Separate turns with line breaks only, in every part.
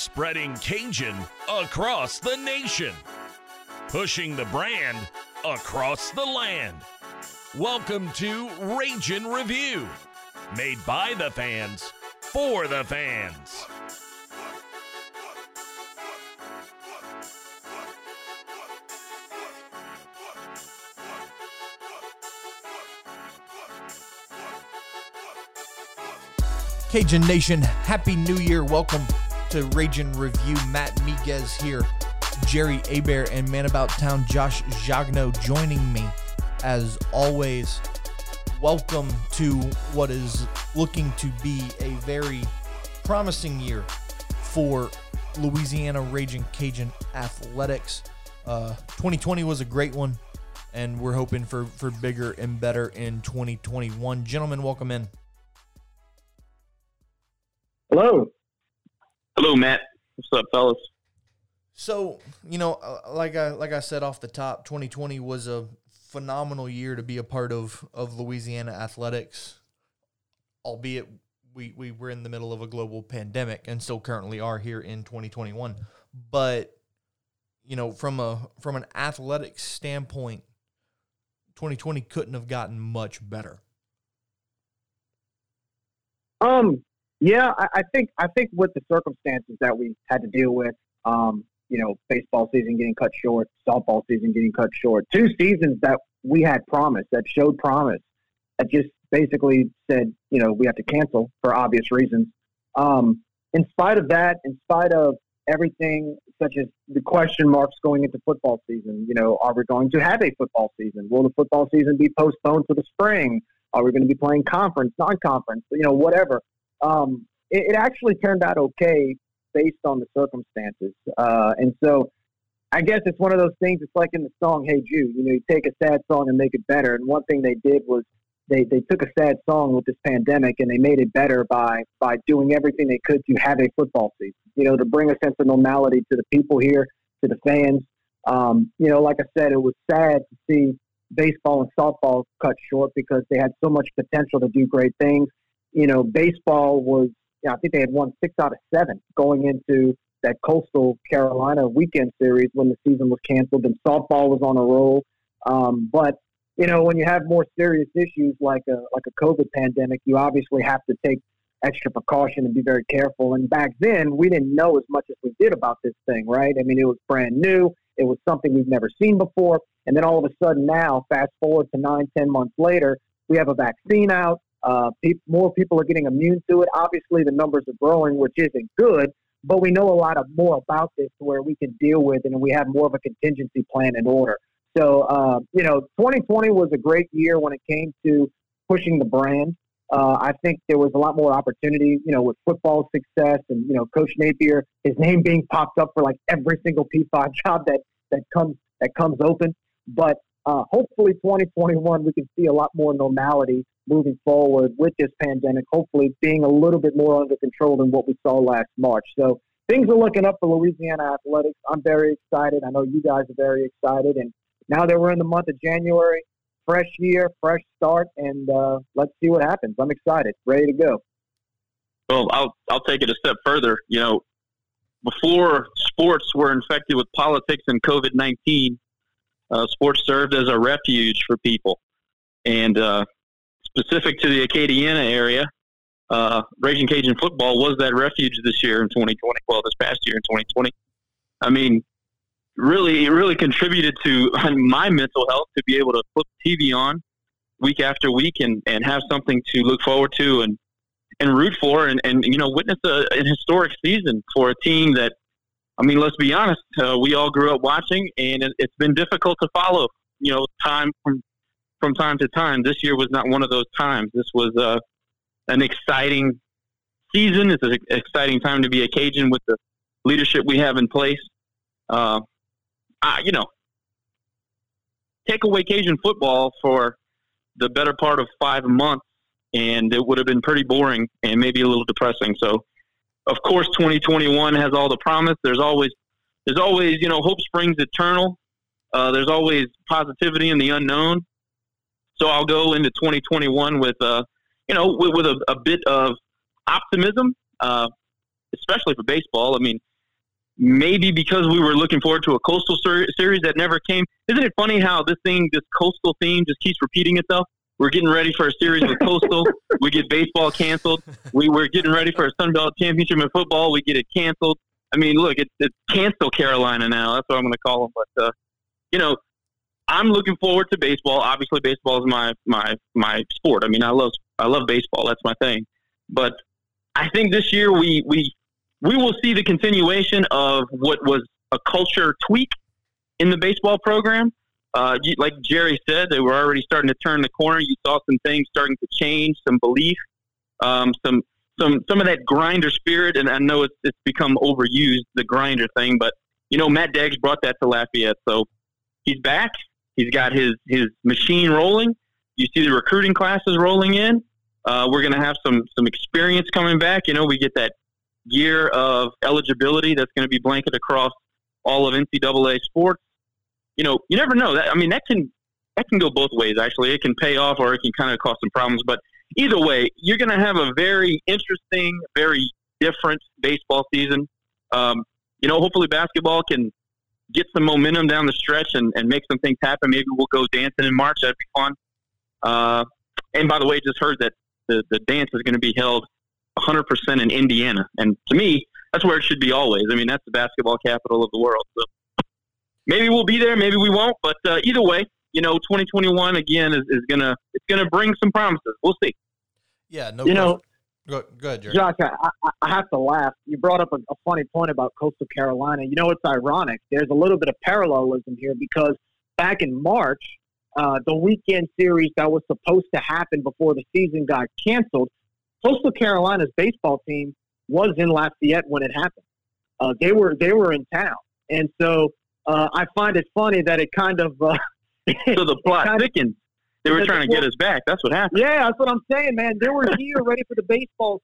spreading Cajun across the nation, pushing the brand across the land. Welcome to Ragin' Review, made by the fans for the fans.
Cajun Nation, Happy New Year. Welcome to Ragin' Review. Matt Miguez here, Jerry Aber, and Man About Town Josh Jagno joining me as always. Welcome to what is looking to be a very promising year for Louisiana Raging Cajun athletics. Uh, 2020 was a great one, and we're hoping for, for bigger and better in 2021. Gentlemen, welcome in.
Hello.
Hello, Matt. What's up, fellas?
So you know, uh, like I like I said off the top, 2020 was a phenomenal year to be a part of of Louisiana athletics. Albeit we we were in the middle of a global pandemic and still currently are here in 2021, but you know, from a from an athletic standpoint, 2020 couldn't have gotten much better.
Um, yeah, I, I think I think with the circumstances that we had to deal with, um, you know, baseball season getting cut short, softball season getting cut short, two seasons that we had promise, that showed promise, that just basically said, you know, we have to cancel for obvious reasons. Um, in spite of that, in spite of everything, such as the question marks going into football season, you know, are we going to have a football season? Will the football season be postponed to the spring? Are we going to be playing conference, non-conference, you know, whatever? Um, it, it, actually turned out okay based on the circumstances. Uh, and so I guess it's one of those things. It's like in the song "Hey Jude." You know, you take a sad song and make it better. And one thing they did was they, they took a sad song with this pandemic and they made it better by by doing everything they could to have a football season. You know, to bring a sense of normality to the people here, to the fans. Um, you know, like I said, it was sad to see baseball and softball cut short because they had so much potential to do great things you know, baseball was, you know, I think they had won six out of seven going into that Coastal Carolina weekend series when the season was canceled, and softball was on a roll. Um, but you know, when you have more serious issues like a like a COVID pandemic, you obviously have to take extra precaution and be very careful. And back then, we didn't know as much as we did about this thing, right? I mean, it was brand new. It was something we've never seen before. And then all of a sudden, now, fast forward to nine, ten months later, we have a vaccine out. Uh, pe- more people are getting immune to it. Obviously, the numbers are growing, which isn't good, but we know a lot of more about this where we can deal with and we have more of a contingency plan in order. So, uh, you know, 2020 was a great year when it came to pushing the brand. Uh, I think there was a lot more opportunity, you know, with football success and, you know, Coach Napier, his name being popped up for like every single P5 job that, that comes that comes open. But uh, hopefully 2021 we can see a lot more normality moving forward with this pandemic, hopefully being a little bit more under control than what we saw last March. So things are looking up for Louisiana athletics. I'm very excited. I know you guys are very excited. And now that we're in the month of January, fresh year, fresh start, and uh, let's see what happens. I'm excited, ready to go.
Well, I'll I'll take it a step further. You know, before sports were infected with politics and COVID nineteen, uh, sports served as a refuge for people, and uh, specific to the Acadiana area, uh, Raging Cajun football was that refuge this year in 2020. Well, this past year in 2020. I mean, really, it really contributed to my mental health to be able to put TV on week after week and, and have something to look forward to and, and root for and, and you know, witness a, an historic season for a team that, I mean, let's be honest, uh, we all grew up watching and it, it's been difficult to follow, you know, time from from time to time. This year was not one of those times. This was uh, an exciting season. It's an exciting time to be a Cajun with the leadership we have in place. Uh, I, you know, take away Cajun football for the better part of five months, and it would have been pretty boring and maybe a little depressing. So, of course, 2021 has all the promise. There's always, there's always, you know, hope springs eternal. Uh, there's always positivity in the unknown. So I'll go into 2021 with, uh, you know, with, with a, a, bit of optimism, uh, especially for baseball. I mean, maybe because we were looking forward to a coastal ser- series that never came. Isn't it funny how this thing, this coastal theme, just keeps repeating itself? We're getting ready for a series with Coastal. we get baseball canceled. We were getting ready for a Sun Belt championship in football. We get it canceled. I mean, look, it's, it's cancel Carolina now. That's what I'm going to call them. But uh, you know, I'm looking forward to baseball. Obviously, baseball is my my my sport. I mean, I love I love baseball. That's my thing. But I think this year we we we will see the continuation of what was a culture tweak in the baseball program uh, like Jerry said, they were already starting to turn the corner. You saw some things starting to change, some belief, um, some some some of that grinder spirit. And I know it's it's become overused, the grinder thing, but you know Matt Deggs brought that to Lafayette, so he's back. He's got his his machine rolling. You see the recruiting classes rolling in. Uh, we're going to have some some experience coming back. You know, we get that year of eligibility that's going to be blanket across all of NCAA sports you know, you never know. That I mean, that can that can go both ways. Actually, it can pay off or it can kind of cause some problems. But either way, you're going to have a very interesting, very different baseball season. Um, you know, hopefully basketball can get some momentum down the stretch and, and make some things happen. Maybe we'll go dancing in March. That'd be fun. Uh, and by the way, just heard that the, the dance is going to be held 100% in Indiana. And to me, that's where it should be always. I mean, that's the basketball capital of the world. So maybe we'll be there, maybe we won't. But uh, either way, you know, 2021 again is, is gonna it's gonna bring some promises. We'll see.
Yeah, no.
You know,
go, go ahead, Jerry.
Josh. I, I, have to laugh. You brought up a, a funny point about Coastal Carolina. You know, it's ironic. There's a little bit of parallelism here because back in March, uh, the weekend series that was supposed to happen before the season got canceled, Coastal Carolina's baseball team was in Lafayette when it happened. Uh, they were they were in town, and so uh, I find it funny that it kind of. Uh,
so the plot thickens. They were trying to get us back. That's what happened.
Yeah, that's what I'm saying, man. They were here ready for the baseball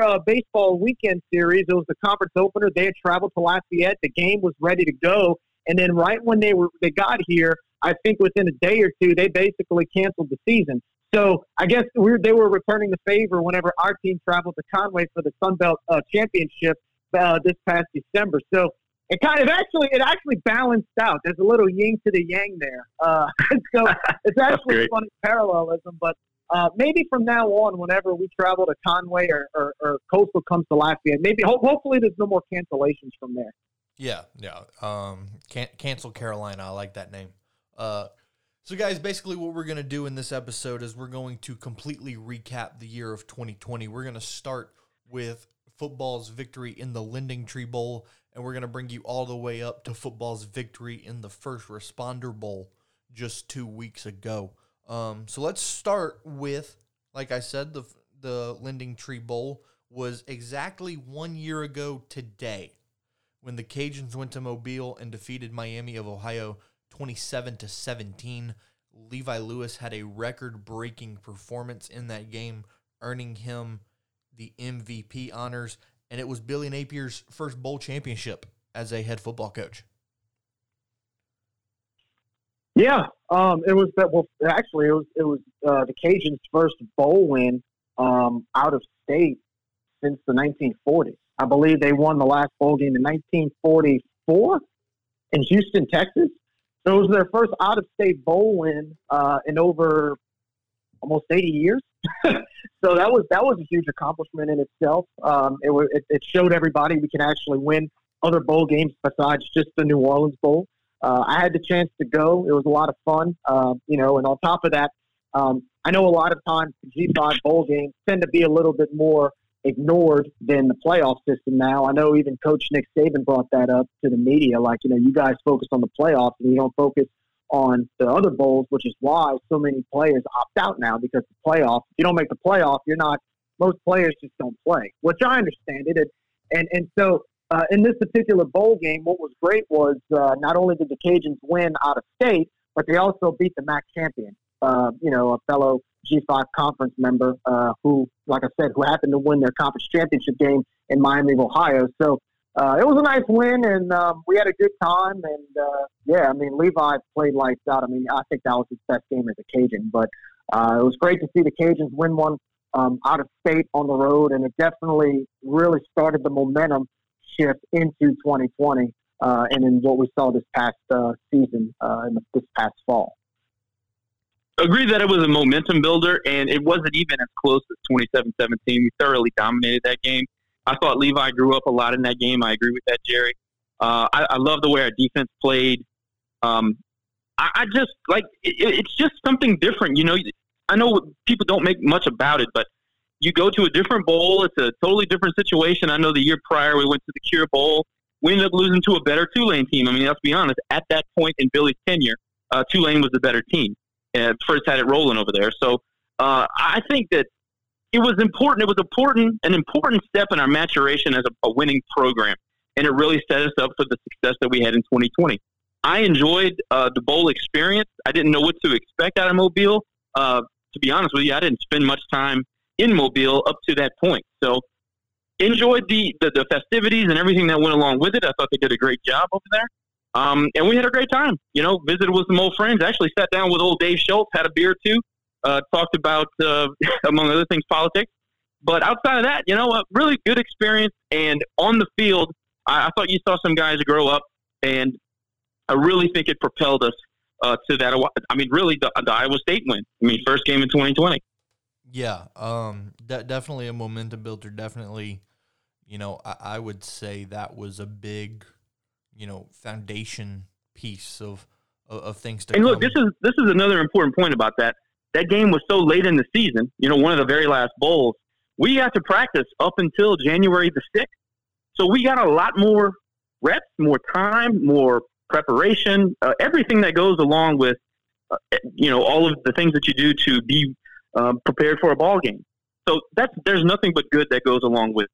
uh, baseball weekend series. It was the conference opener. They had traveled to Lafayette. The game was ready to go, and then right when they were they got here, I think within a day or two, they basically canceled the season. So I guess we were, they were returning the favor whenever our team traveled to Conway for the Sun Belt uh, Championship uh, this past December. So it kind of actually it actually balanced out. There's a little yin to the yang there. Uh, so it's actually funny parallelism. But uh, maybe from now on, whenever we travel to Conway or, or, or Coastal comes to Lafayette, maybe ho- hopefully there's no more cancellations from there.
Yeah, yeah. Um, can- cancel Carolina. I like that name. Uh, so, guys, basically, what we're going to do in this episode is we're going to completely recap the year of 2020. We're going to start with football's victory in the Lending Tree Bowl and we're going to bring you all the way up to football's victory in the First Responder Bowl just two weeks ago. Um, so let's start with, like I said, the the Lending Tree Bowl was exactly one year ago today when the Cajuns went to Mobile and defeated Miami of Ohio 27 to 17. Levi Lewis had a record-breaking performance in that game, earning him the MVP honors and it was Billy Napier's first bowl championship as a head football coach.
Yeah, um, it was that. Well, actually, it was it was uh, the Cajuns' first bowl win um, out of state since the 1940s. I believe they won the last bowl game in 1944 in Houston, Texas. So it was their first out of state bowl win uh, in over almost 80 years. so that was that was a huge accomplishment in itself. Um, it, it, it, showed everybody we can actually win other bowl games besides just the New Orleans Bowl. Uh, I had the chance to go. It was a lot of fun, uh, you know. And on top of that, um, I know a lot of times G5 bowl games tend to be a little bit more ignored than the playoff system now. I know even Coach Nick Saban brought that up to the media, like you know, you guys focus on the playoffs and you don't focus on the other bowls, which is why so many players opt out now because the playoff. If you don't make the playoff, you're not. Most players just don't play, which I understand it. And and, and so uh, in this particular bowl game, what was great was uh, not only did the Cajuns win out of state, but they also beat the MAC champion. Uh, you know, a fellow G5 conference member uh, who, like I said, who happened to win their conference championship game in Miami, Ohio. So uh, it was a nice win, and um, we had a good time. And uh, yeah, I mean, Levi played lights out. I mean, I think that was his best game as a Cajun. But uh, it was great to see the Cajuns win one um, out of state on the road, and it definitely really started the momentum shift into 2020 uh, and in what we saw this past uh, season uh, and this past fall.
Agree that it was a momentum builder, and it wasn't even as close as 27-17. We thoroughly dominated that game. I thought Levi grew up a lot in that game. I agree with that, Jerry. Uh, I, I love the way our defense played. Um, I, I, just like it, it's just something different. You know, I know people don't make much about it, but you go to a different bowl. It's a totally different situation. I know the year prior we went to the Cure Bowl we ended up losing to a better Tulane team. I mean, let's be honest. At that point in Billy's tenure, uh, Tulane was the better team. Uh, first had it rolling over there. So uh, I think that it was important. It was important, an important step in our maturation as a, a winning program, and it really set us up for the success that we had in 2020. I enjoyed uh, the bowl experience. I didn't know what to expect out of Mobile. Uh, to be honest with you, I didn't spend much time in Mobile up to that point. So enjoyed the, the, the festivities and everything that went along with it. I thought they did a great job over there. Um, and we had a great time. You know, visited with some old friends. Actually, sat down with old Dave Schultz, had a beer too. Uh, talked about, uh, among other things, politics. But outside of that, you know, a really good experience. And on the field, I, I thought you saw some guys grow up, and I really think it propelled us uh, to that. I mean, really, the, the Iowa State win. I mean, first game in 2020.
Yeah, um, de- definitely a momentum builder. Definitely you know, I, I would say that was a big, you know, foundation piece of of, things to.
And
come.
look, this is this is another important point about that. That game was so late in the season. You know, one of the very last bowls. We had to practice up until January the sixth, so we got a lot more reps, more time, more preparation, uh, everything that goes along with, uh, you know, all of the things that you do to be uh, prepared for a ball game. So that's there's nothing but good that goes along with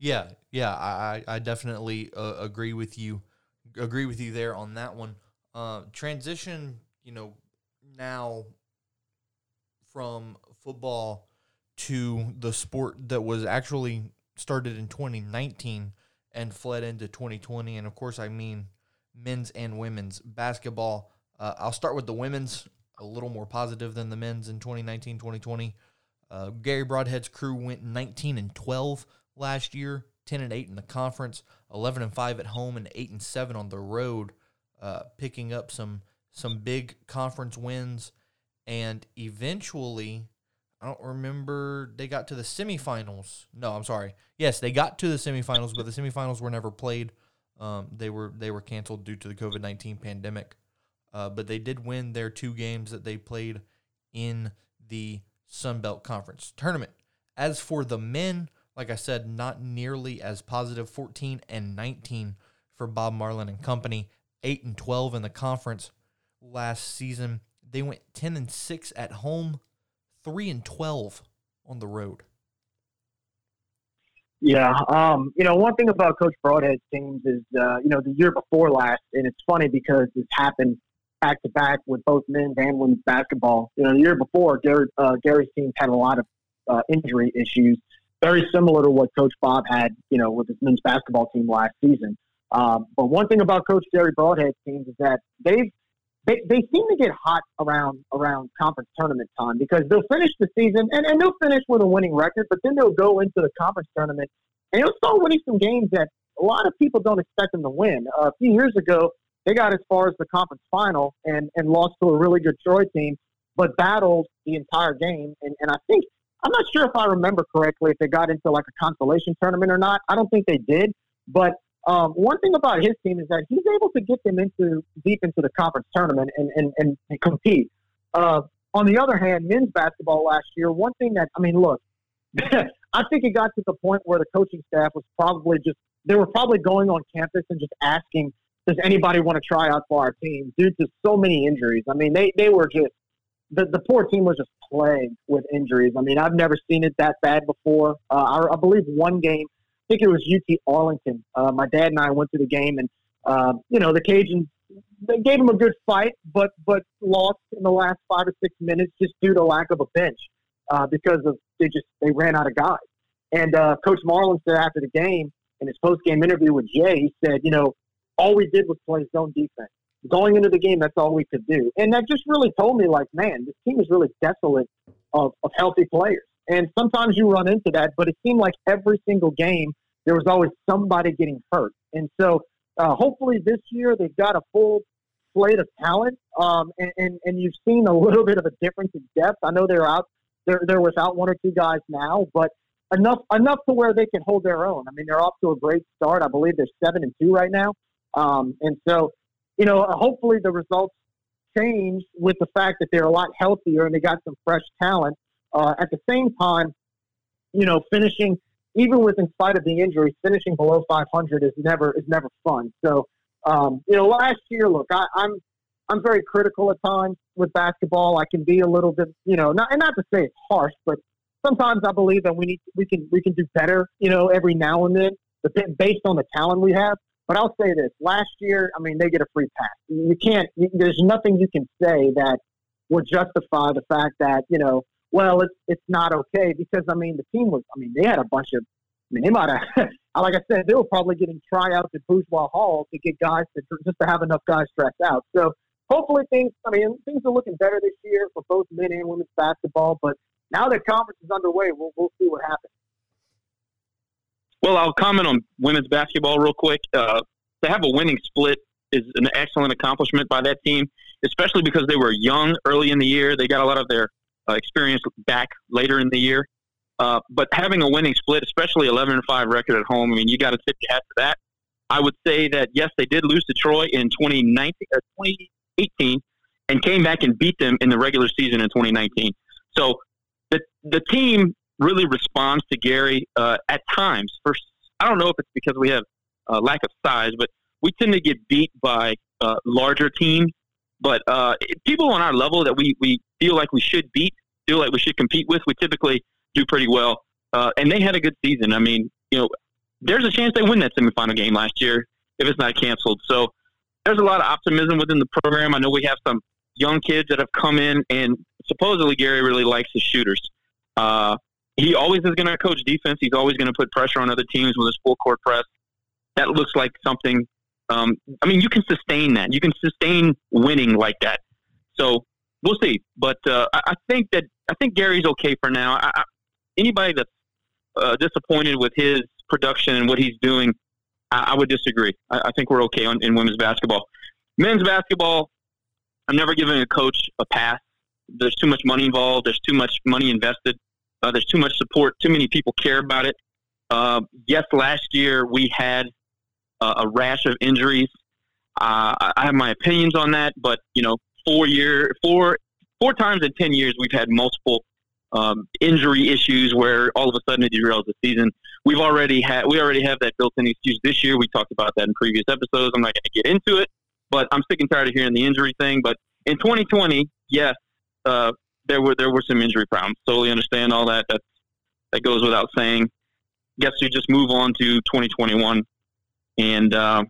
yeah, yeah, I I definitely uh, agree with you. Agree with you there on that one. Uh, transition, you know, now from football to the sport that was actually started in 2019 and fled into 2020, and of course, I mean men's and women's basketball. Uh, I'll start with the women's, a little more positive than the men's in 2019 2020. Uh, Gary Brodhead's crew went 19 and 12 last year, 10 and 8 in the conference, 11 and 5 at home and 8 and 7 on the road, uh, picking up some some big conference wins and eventually I don't remember they got to the semifinals. No, I'm sorry. Yes, they got to the semifinals, but the semifinals were never played. Um, they were they were canceled due to the COVID nineteen pandemic. Uh, but they did win their two games that they played in the Sun Belt Conference tournament. As for the men, like I said, not nearly as positive 14 and 19 for Bob Marlin and company, 8 and 12 in the conference last season. They went 10 and 6 at home, 3 and 12 on the road.
Yeah, um, you know, one thing about Coach Brodhead's teams is, uh, you know, the year before last, and it's funny because this happened back to back with both men's and women's basketball. You know, the year before, Gary, uh, Gary's teams had a lot of uh, injury issues, very similar to what Coach Bob had, you know, with his men's basketball team last season. Um, but one thing about Coach Gary Brodhead's teams is that they've they, they seem to get hot around around conference tournament time because they'll finish the season and, and they'll finish with a winning record, but then they'll go into the conference tournament and they'll start winning some games that a lot of people don't expect them to win. Uh, a few years ago, they got as far as the conference final and, and lost to a really good Troy team, but battled the entire game. And, and I think I'm not sure if I remember correctly if they got into like a consolation tournament or not. I don't think they did. But um, one thing about his team is that he's able to get them into deep into the conference tournament and, and, and, and compete. Uh, on the other hand, men's basketball last year, one thing that, I mean, look, I think it got to the point where the coaching staff was probably just, they were probably going on campus and just asking, does anybody want to try out for our team due to so many injuries? I mean, they, they were just the, the poor team was just plagued with injuries. I mean, I've never seen it that bad before. Uh, I, I believe one game, think it was UT Arlington. Uh, my dad and I went to the game, and uh, you know the Cajuns they gave them a good fight, but but lost in the last five or six minutes just due to lack of a bench uh, because of they just they ran out of guys. And uh, Coach Marlin said after the game in his post game interview with Jay, he said, you know, all we did was play zone defense going into the game, that's all we could do. And that just really told me, like, man, this team is really desolate of, of healthy players. And sometimes you run into that, but it seemed like every single game there was always somebody getting hurt. And so uh, hopefully this year they've got a full slate of talent, um, and, and, and you've seen a little bit of a difference in depth. I know they're out they're they're without one or two guys now, but enough enough to where they can hold their own. I mean, they're off to a great start. I believe they're seven and two right now, um, and so you know hopefully the results change with the fact that they're a lot healthier and they got some fresh talent. Uh, at the same time, you know, finishing even with in spite of the injuries, finishing below 500 is never is never fun. So, um, you know, last year, look, I, I'm I'm very critical at times with basketball. I can be a little bit, you know, not and not to say it's harsh, but sometimes I believe that we need we can we can do better, you know, every now and then, based on the talent we have. But I'll say this: last year, I mean, they get a free pass. You can't. There's nothing you can say that would justify the fact that you know well, it's it's not okay because I mean the team was I mean they had a bunch of I mean they might have like I said they were probably getting tryouts at Bourgeois Hall to get guys to just to have enough guys stressed out. So hopefully things I mean things are looking better this year for both men and women's basketball. But now that conference is underway, we'll we'll see what happens.
Well, I'll comment on women's basketball real quick. Uh, to have a winning split is an excellent accomplishment by that team, especially because they were young early in the year. They got a lot of their uh, experience back later in the year. Uh, but having a winning split, especially 11 and 5 record at home, I mean, you got to tip your hat to that. I would say that, yes, they did lose to Troy in 2019, uh, 2018 and came back and beat them in the regular season in 2019. So the, the team really responds to Gary uh, at times. First, I don't know if it's because we have a lack of size, but we tend to get beat by uh, larger teams. But uh, people on our level that we, we feel like we should beat, feel like we should compete with, we typically do pretty well. Uh, and they had a good season. I mean, you know, there's a chance they win that semifinal game last year if it's not canceled. So there's a lot of optimism within the program. I know we have some young kids that have come in, and supposedly Gary really likes his shooters. Uh, he always is going to coach defense. He's always going to put pressure on other teams with his full court press. That looks like something. Um, I mean, you can sustain that. You can sustain winning like that. So we'll see. But uh, I, I, think that I think Gary's okay for now. I, I, anybody that's uh, disappointed with his production and what he's doing, I, would disagree. I, think we're okay on, in women's basketball. Men's basketball, I'm never giving a coach a pass. There's too much money involved. There's too much money invested. Uh, there's too much support. Too many people care about it. Uh, yes, last year we had a rash of injuries. Uh, I have my opinions on that, but you know, four year four four times in ten years we've had multiple um, injury issues where all of a sudden it derails the season. We've already had we already have that built-in excuse this year. We talked about that in previous episodes. I'm not going to get into it, but I'm sick and tired of hearing the injury thing. But in 2020, yes, uh, there were there were some injury problems. Totally understand all that. That that goes without saying. Guess you just move on to 2021, and uh,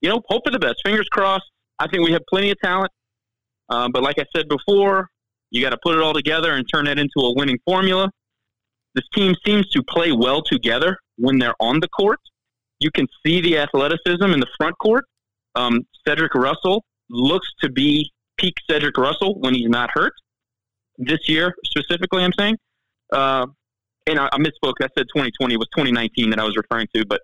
you know hope for the best. Fingers crossed. I think we have plenty of talent. Um, but like I said before, you got to put it all together and turn that into a winning formula. This team seems to play well together when they're on the court. You can see the athleticism in the front court. Um, Cedric Russell looks to be peak Cedric Russell when he's not hurt. This year, specifically, I'm saying. Uh, and I, I misspoke. I said 2020 it was 2019 that I was referring to. But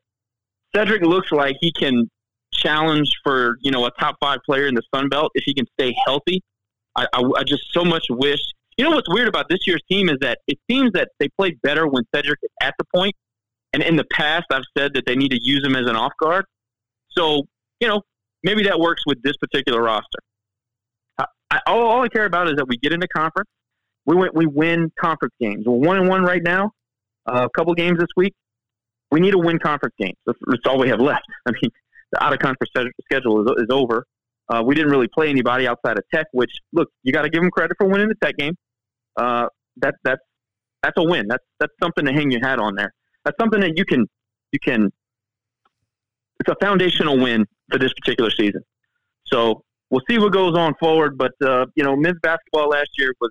Cedric looks like he can challenge for you know a top five player in the Sun Belt if he can stay healthy. I, I, I just so much wish. You know what's weird about this year's team is that it seems that they play better when Cedric is at the point. And in the past, I've said that they need to use him as an off guard. So you know maybe that works with this particular roster. I, all, all I care about is that we get into conference. We went, we win conference games. We're one and one right now. Uh, a couple games this week. We need to win conference games. That's, that's all we have left. I mean, the out of conference schedule is, is over. Uh, we didn't really play anybody outside of Tech, which look, you got to give them credit for winning the Tech game. Uh, that that's that's a win. That's that's something to hang your hat on there. That's something that you can you can. It's a foundational win for this particular season. So we'll see what goes on forward. But uh, you know, men's basketball last year was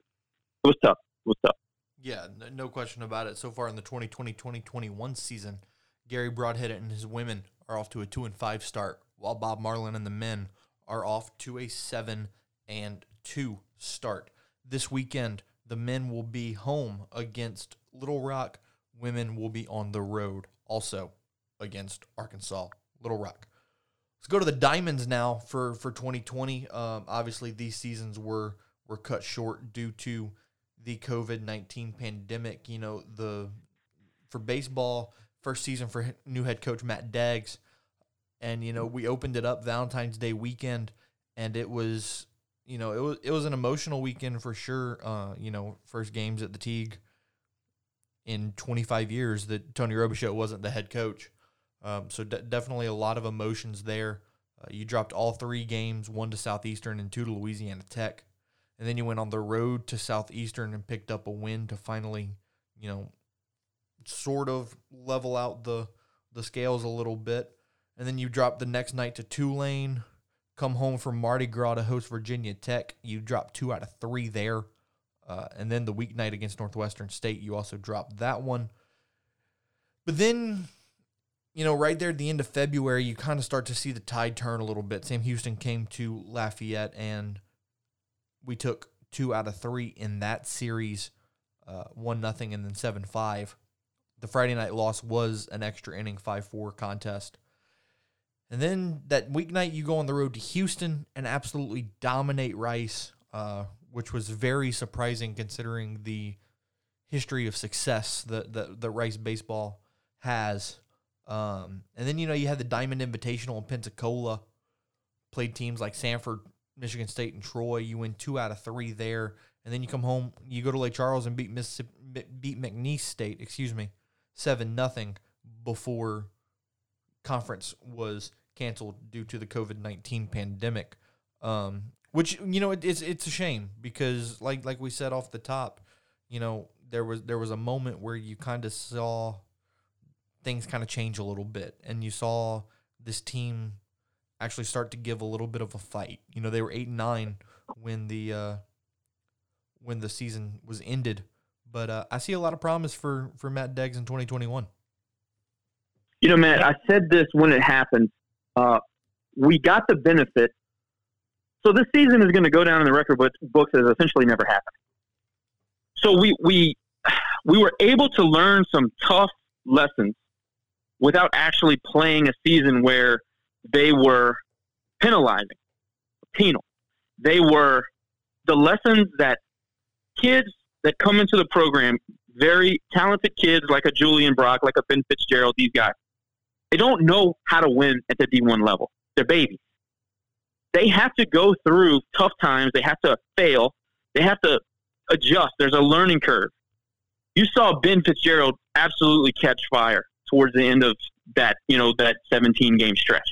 was tough. It was tough.
Yeah, no question about it. So far in the 2020-2021 season, Gary Brodhead and his women are off to a two and five start, while Bob Marlin and the men are off to a seven and two start. This weekend, the men will be home against Little Rock. Women will be on the road also against Arkansas Little Rock. Let's go to the Diamonds now for for 2020. Um, obviously, these seasons were were cut short due to the COVID 19 pandemic. You know, the for baseball, first season for new head coach Matt Deggs. And, you know, we opened it up Valentine's Day weekend, and it was, you know, it was, it was an emotional weekend for sure. Uh, you know, first games at the Tigue in 25 years that Tony Robichaux wasn't the head coach. Um, so de- definitely a lot of emotions there. Uh, you dropped all three games, one to Southeastern and two to Louisiana Tech and then you went on the road to Southeastern and picked up a win to finally, you know, sort of level out the the scales a little bit. And then you drop the next night to Tulane, come home from Mardi Gras to host Virginia Tech. You drop two out of three there. Uh, and then the weeknight against Northwestern State, you also dropped that one. But then, you know, right there at the end of February, you kind of start to see the tide turn a little bit. Sam Houston came to Lafayette and – we took two out of three in that series, uh, one nothing and then seven five. The Friday night loss was an extra inning five four contest. And then that weeknight, you go on the road to Houston and absolutely dominate Rice, uh, which was very surprising considering the history of success that that, that Rice baseball has. Um, and then you know you had the Diamond Invitational in Pensacola, played teams like Samford, Michigan State and Troy. You win two out of three there, and then you come home. You go to Lake Charles and beat Mississippi, beat McNeese State. Excuse me, seven nothing before conference was canceled due to the COVID nineteen pandemic. Um, which you know it, it's it's a shame because like like we said off the top, you know there was there was a moment where you kind of saw things kind of change a little bit, and you saw this team actually start to give a little bit of a fight. You know, they were eight and nine when the uh, when the season was ended, but uh, I see a lot of promise for for Matt Deggs in 2021.
You know, Matt, I said this when it happened. Uh, we got the benefit. So this season is going to go down in the record books as essentially never happened. So we we we were able to learn some tough lessons without actually playing a season where they were penalizing, penal. They were the lessons that kids that come into the program, very talented kids like a Julian Brock, like a Ben Fitzgerald, these guys, they don't know how to win at the D1 level. They're babies. They have to go through tough times. They have to fail. They have to adjust. There's a learning curve. You saw Ben Fitzgerald absolutely catch fire towards the end of that, you know, that 17 game stretch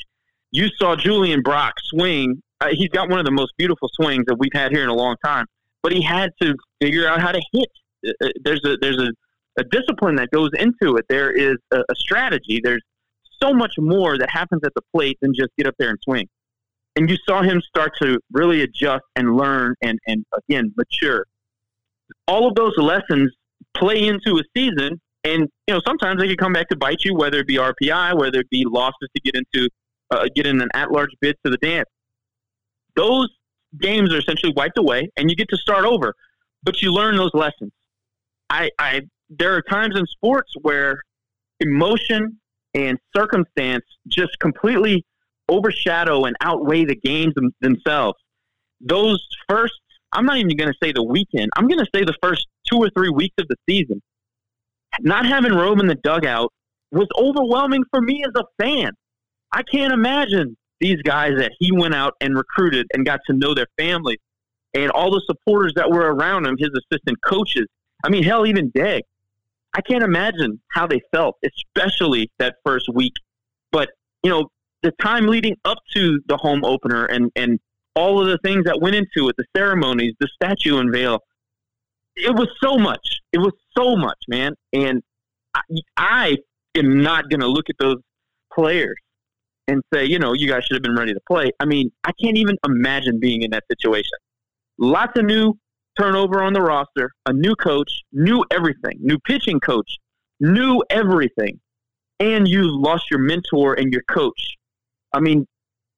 you saw Julian Brock swing. Uh, he's got one of the most beautiful swings that we've had here in a long time. But he had to figure out how to hit. Uh, uh, there's a there's a, a discipline that goes into it. There is a, a strategy. There's so much more that happens at the plate than just get up there and swing. And you saw him start to really adjust and learn and, and again mature. All of those lessons play into a season and you know sometimes they can come back to bite you whether it be RPI, whether it be losses to get into uh, get in an at-large bid to the dance. Those games are essentially wiped away, and you get to start over. But you learn those lessons. I, I there are times in sports where emotion and circumstance just completely overshadow and outweigh the games them, themselves. Those first, I'm not even going to say the weekend. I'm going to say the first two or three weeks of the season. Not having Roe in the dugout was overwhelming for me as a fan. I can't imagine these guys that he went out and recruited and got to know their families and all the supporters that were around him, his assistant coaches. I mean, hell, even Deggs. I can't imagine how they felt, especially that first week. But, you know, the time leading up to the home opener and, and all of the things that went into it, the ceremonies, the statue unveil, it was so much. It was so much, man. And I, I am not going to look at those players and say, you know, you guys should have been ready to play. I mean, I can't even imagine being in that situation. Lots of new turnover on the roster, a new coach, new everything, new pitching coach, new everything, and you lost your mentor and your coach. I mean,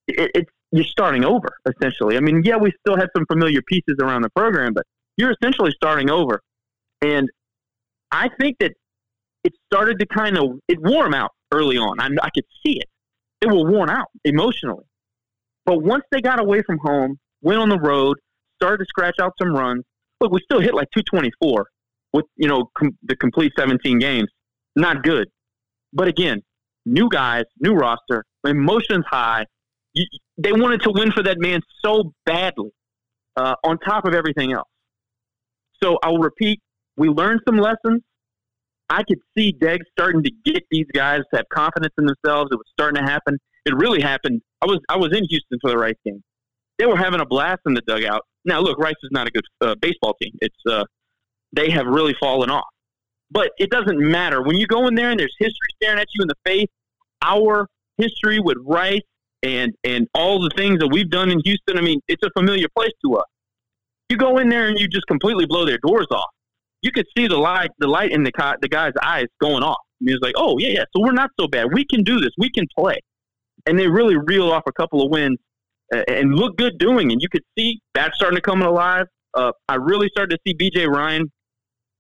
it, it's you're starting over essentially. I mean, yeah, we still have some familiar pieces around the program, but you're essentially starting over. And I think that it started to kind of it him out early on. I, I could see it. They were worn out emotionally. But once they got away from home, went on the road, started to scratch out some runs. Look, we still hit like 224 with you know com- the complete 17 games. Not good. But again, new guys, new roster, emotions high. You, they wanted to win for that man so badly, uh, on top of everything else. So I'll repeat: we learned some lessons. I could see Deggs starting to get these guys to have confidence in themselves. It was starting to happen. It really happened. I was I was in Houston for the Rice game. They were having a blast in the dugout. Now, look, Rice is not a good uh, baseball team. It's uh, they have really fallen off. But it doesn't matter when you go in there and there's history staring at you in the face. Our history with Rice and and all the things that we've done in Houston. I mean, it's a familiar place to us. You go in there and you just completely blow their doors off you could see the light, the light in the the guy's eyes going off. And he was like, "Oh yeah, yeah. So we're not so bad. We can do this. We can play." And they really reel off a couple of wins uh, and look good doing. And you could see that starting to come alive. Uh, I really started to see BJ Ryan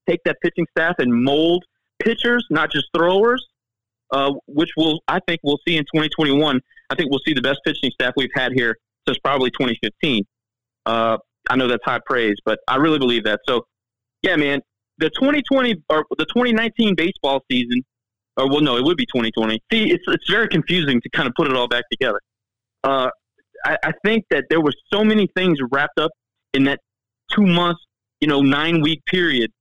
take that pitching staff and mold pitchers, not just throwers, uh, which will I think we'll see in 2021. I think we'll see the best pitching staff we've had here since probably 2015. Uh, I know that's high praise, but I really believe that. So, yeah, man, the 2020 or the 2019 baseball season, or well, no, it would be 2020. See, it's it's very confusing to kind of put it all back together. Uh, I, I think that there were so many things wrapped up in that two months, you know, nine week period.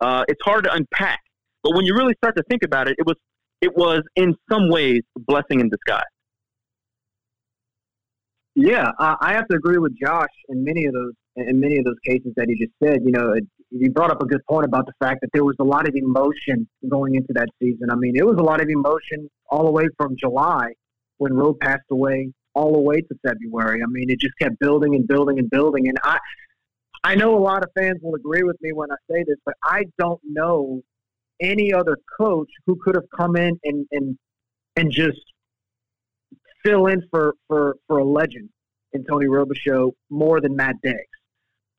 Uh, it's hard to unpack, but when you really start to think about it, it was it was in some ways a blessing in disguise.
Yeah, I have to agree with Josh in many of those in many of those cases that he just said. You know, you brought up a good point about the fact that there was a lot of emotion going into that season. I mean, it was a lot of emotion all the way from July when Roe passed away, all the way to February. I mean, it just kept building and building and building. And I, I know a lot of fans will agree with me when I say this, but I don't know any other coach who could have come in and and and just fill in for for for a legend in Tony Robichaux more than Matt Deggs.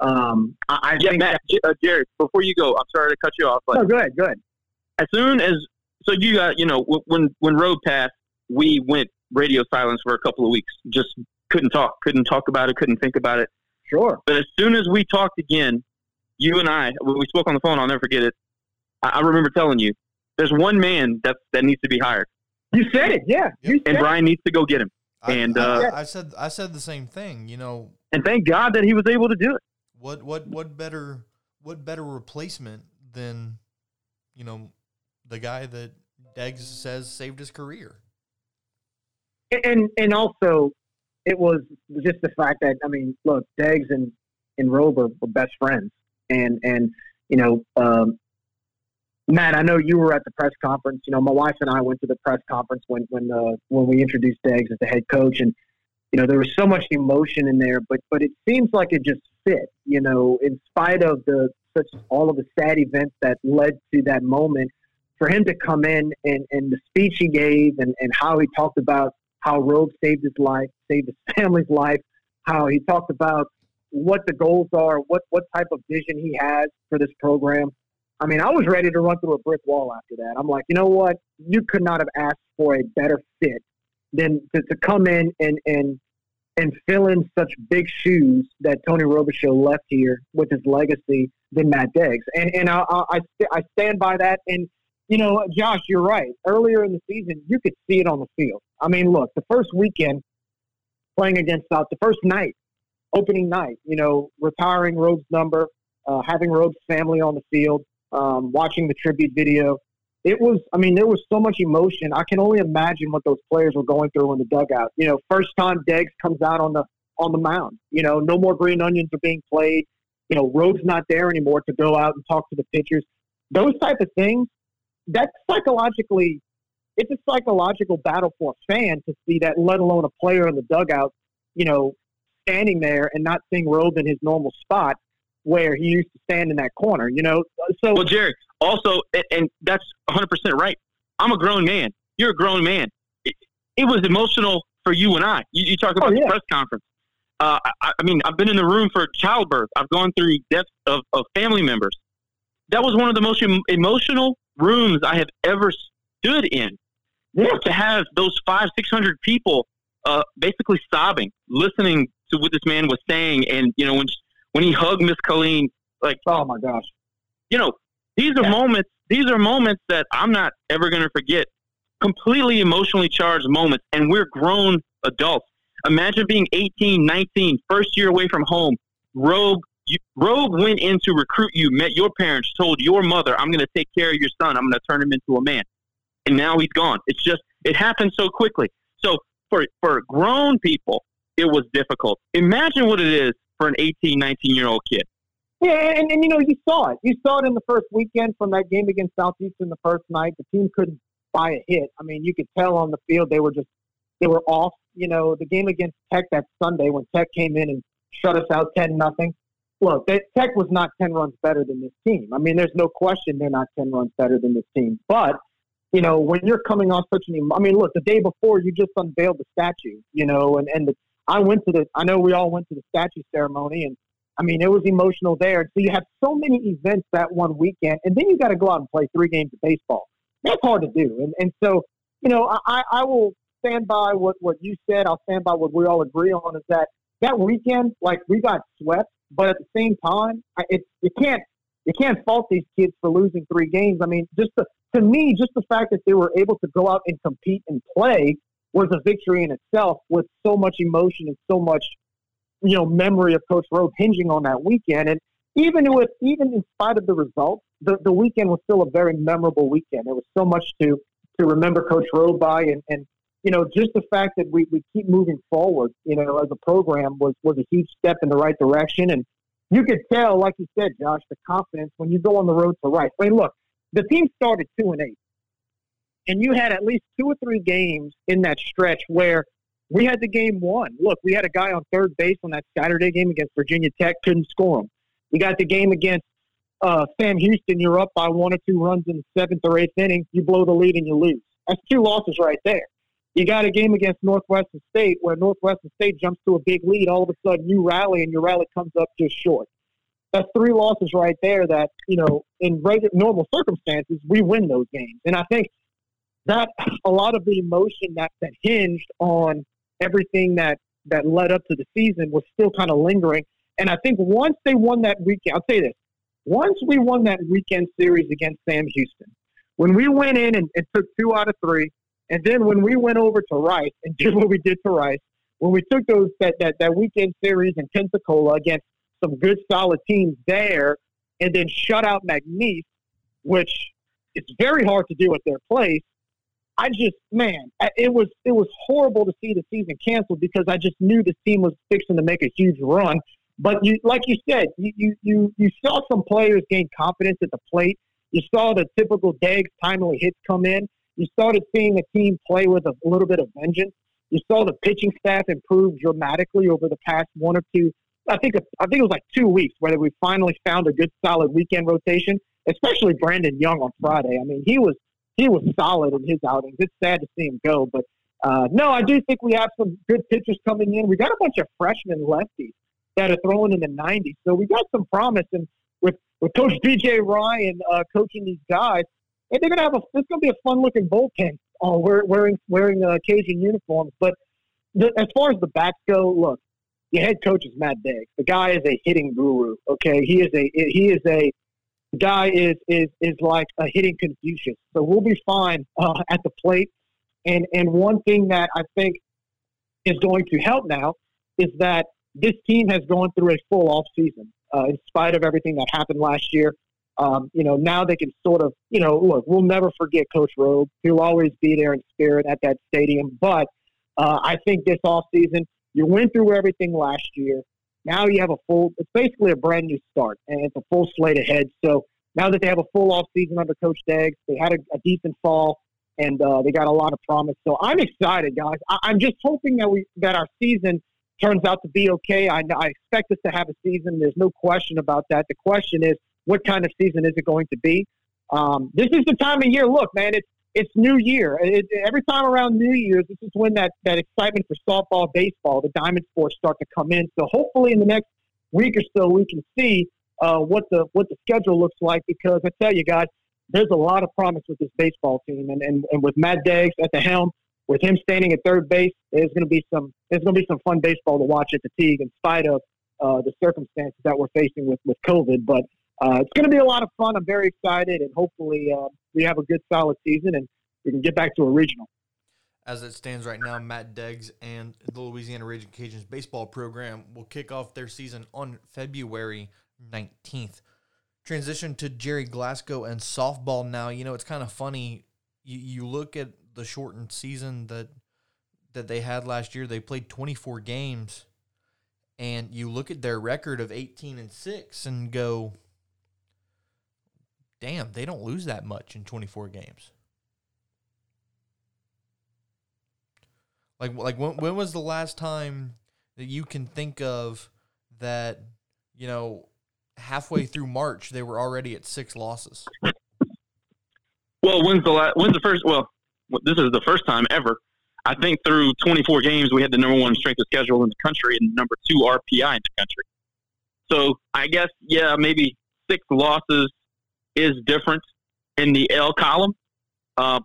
Um, I, I
yeah,
think
Matt, that, uh, Jared, before you go, I'm sorry to cut you off, but
no, go ahead, go ahead.
As soon as so you got you know when when Roe passed, we went radio silence for a couple of weeks. Just couldn't talk, couldn't talk about it, couldn't think about it.
Sure.
But as soon as we talked again, you and I, we spoke on the phone. I'll never forget it. I, I remember telling you, there's one man that that needs to be hired.
You said it, yeah.
Yep. and Bryan needs to go get him.
I,
and
I,
uh,
I, said I said the same thing. You know,
and thank God that he was able to do it.
What what what better what better replacement than you know the guy that Deggs says saved his career?
And and also, it was just the fact that I mean, look, Deggs and and Rover were best friends, and and you know, um, Matt, I know you were at the press conference. You know, my wife and I went to the press conference when when uh, when we introduced Deggs as the head coach, and you know there was so much emotion in there, but but it seems like it just fit. You know, in spite of the such all of the sad events that led to that moment, for him to come in and and the speech he gave and and how he talked about how Roe saved his life, saved his family's life, how he talked about what the goals are, what what type of vision he has for this program I mean, I was ready to run through a brick wall after that. I'm like, you know what? You could not have asked for a better fit than to, to come in and, and and fill in such big shoes that Tony Robichaux left here with his legacy than Matt Deggs. And, and I, I, I stand by that. And, you know, Josh, you're right. Earlier in the season, you could see it on the field. I mean, look, the first weekend playing against South, the first night, opening night, you know, retiring Roe's number, uh, having Roe's family on the field, um, watching the tribute video. It was, I mean, there was so much emotion. I can only imagine what those players were going through in the dugout. You know, first time Deggs comes out on the on the mound. You know, no more green onions are being played. You know, Roe's not there anymore to go out and talk to the pitchers. Those type of things. That's psychologically, it's a psychological battle for a fan to see that, let alone a player in the dugout. You know, standing there and not seeing Roe in his normal spot where he used to stand in that corner, you know? So,
well, Jerry, also, and, and that's 100% right. I'm a grown man. You're a grown man. It, it was emotional for you and I. You, you talk about oh, yeah. the press conference. Uh, I, I, mean, I've been in the room for childbirth. I've gone through deaths of, of family members. That was one of the most emotional rooms I have ever stood in. Yeah. To have those five, six hundred people uh, basically sobbing, listening to what this man was saying, and you know when when he hugged Miss Colleen, like
oh my gosh,
you know these are yeah. moments. These are moments that I'm not ever going to forget. Completely emotionally charged moments, and we're grown adults. Imagine being 18, 19, first year away from home. Rogue, you, Rogue went in to recruit you, met your parents, told your mother, "I'm going to take care of your son. I'm going to turn him into a man." And now he's gone. It's just it happened so quickly. So for for grown people, it was difficult. Imagine what it is for an 18, 19 year old kid.
Yeah, and, and you know, you saw it. You saw it in the first weekend from that game against Southeastern the first night. The team couldn't buy a hit. I mean, you could tell on the field they were just they were off. You know, the game against Tech that Sunday when Tech came in and shut us out ten nothing. Look, Tech was not ten runs better than this team. I mean, there's no question they're not ten runs better than this team. But you know, when you're coming off such an, I mean, look, the day before you just unveiled the statue, you know, and and the, I went to the, I know we all went to the statue ceremony, and I mean, it was emotional there. So you have so many events that one weekend, and then you got to go out and play three games of baseball. That's hard to do, and and so you know, I I will stand by what what you said. I'll stand by what we all agree on is that that weekend, like we got swept, but at the same time, it you can't you can't fault these kids for losing three games. I mean, just the to me, just the fact that they were able to go out and compete and play was a victory in itself with so much emotion and so much, you know, memory of Coach Roe hinging on that weekend. And even with, even in spite of the results, the, the weekend was still a very memorable weekend. There was so much to, to remember Coach Roe by and, and, you know, just the fact that we, we keep moving forward, you know, as a program was, was a huge step in the right direction. And you could tell, like you said, Josh, the confidence when you go on the road to Rice. I mean, look, the team started two and eight, and you had at least two or three games in that stretch where we had the game won. Look, we had a guy on third base on that Saturday game against Virginia Tech, couldn't score him. We got the game against uh, Sam Houston, you're up by one or two runs in the seventh or eighth inning, you blow the lead and you lose. That's two losses right there. You got a game against Northwestern State where Northwestern State jumps to a big lead. All of a sudden, you rally and your rally comes up just short that's three losses right there that, you know, in regular, normal circumstances, we win those games. And I think that a lot of the emotion that, that hinged on everything that, that led up to the season was still kind of lingering. And I think once they won that weekend, I'll say this, once we won that weekend series against Sam Houston, when we went in and, and took two out of three, and then when we went over to Rice and did what we did to Rice, when we took those that, that, that weekend series in Pensacola against some good solid teams there, and then shut out McNeese, which it's very hard to do at their place. I just, man, it was it was horrible to see the season canceled because I just knew this team was fixing to make a huge run. But you, like you said, you you you, you saw some players gain confidence at the plate. You saw the typical Deggs timely hits come in. You started seeing the team play with a little bit of vengeance. You saw the pitching staff improve dramatically over the past one or two I think I think it was like two weeks where we finally found a good solid weekend rotation, especially Brandon Young on Friday. I mean, he was he was solid in his outings. It's sad to see him go, but uh, no, I do think we have some good pitchers coming in. We got a bunch of freshman lefties that are throwing in the 90s, so we got some promise. And with with Coach BJ Ryan uh, coaching these guys, and they're gonna have a it's gonna be a fun looking bullpen uh, wearing wearing uh, Cajun uniforms. But the, as far as the backs go, look, your head coach is Matt Deggs. The guy is a hitting guru. Okay, he is a he is a guy is is is like a hitting Confucius. So we'll be fine uh, at the plate. And and one thing that I think is going to help now is that this team has gone through a full off season uh, in spite of everything that happened last year. Um, you know, now they can sort of, you know, look, we'll never forget Coach Roe. He'll always be there in spirit at that stadium. But uh, I think this off season, you went through everything last year. Now you have a full, it's basically a brand new start, and it's a full slate ahead. So now that they have a full off season under Coach Deggs, they had a, a decent fall, and uh, they got a lot of promise. So I'm excited, guys. I, am just hoping that we that our season turns out to be okay. I, I expect us to have a season. There's no question about that. The question is, what kind of season is it going to be? Um, this is the time of year. Look, man, it's it's New Year. It, every time around New Year's, this is when that, that excitement for softball, baseball, the diamond sports start to come in. So hopefully, in the next week or so, we can see uh, what the what the schedule looks like. Because I tell you, guys, there's a lot of promise with this baseball team, and, and, and with Matt Deggs at the helm, with him standing at third base, there's going to be some there's going to be some fun baseball to watch at the Tigue, in spite of uh, the circumstances that we're facing with with COVID. But uh, it's going to be a lot of fun. I'm very excited, and hopefully uh, we have a good solid season and we can get back to a regional.
As it stands right now, Matt Deggs and the Louisiana Raging Cajuns baseball program will kick off their season on February 19th. Transition to Gerry Glasgow and softball now. You know, it's kind of funny. You, you look at the shortened season that that they had last year. They played 24 games, and you look at their record of 18 and six and go, "Damn, they don't lose that much in 24 games." Like like when when was the last time that you can think of that you know halfway through March they were already at six losses?
Well, when's the last? When's the first? Well, this is the first time ever. I think through 24 games we had the number one strength of schedule in the country and number two RPI in the country. So I guess yeah, maybe six losses is different in the L column. Uh,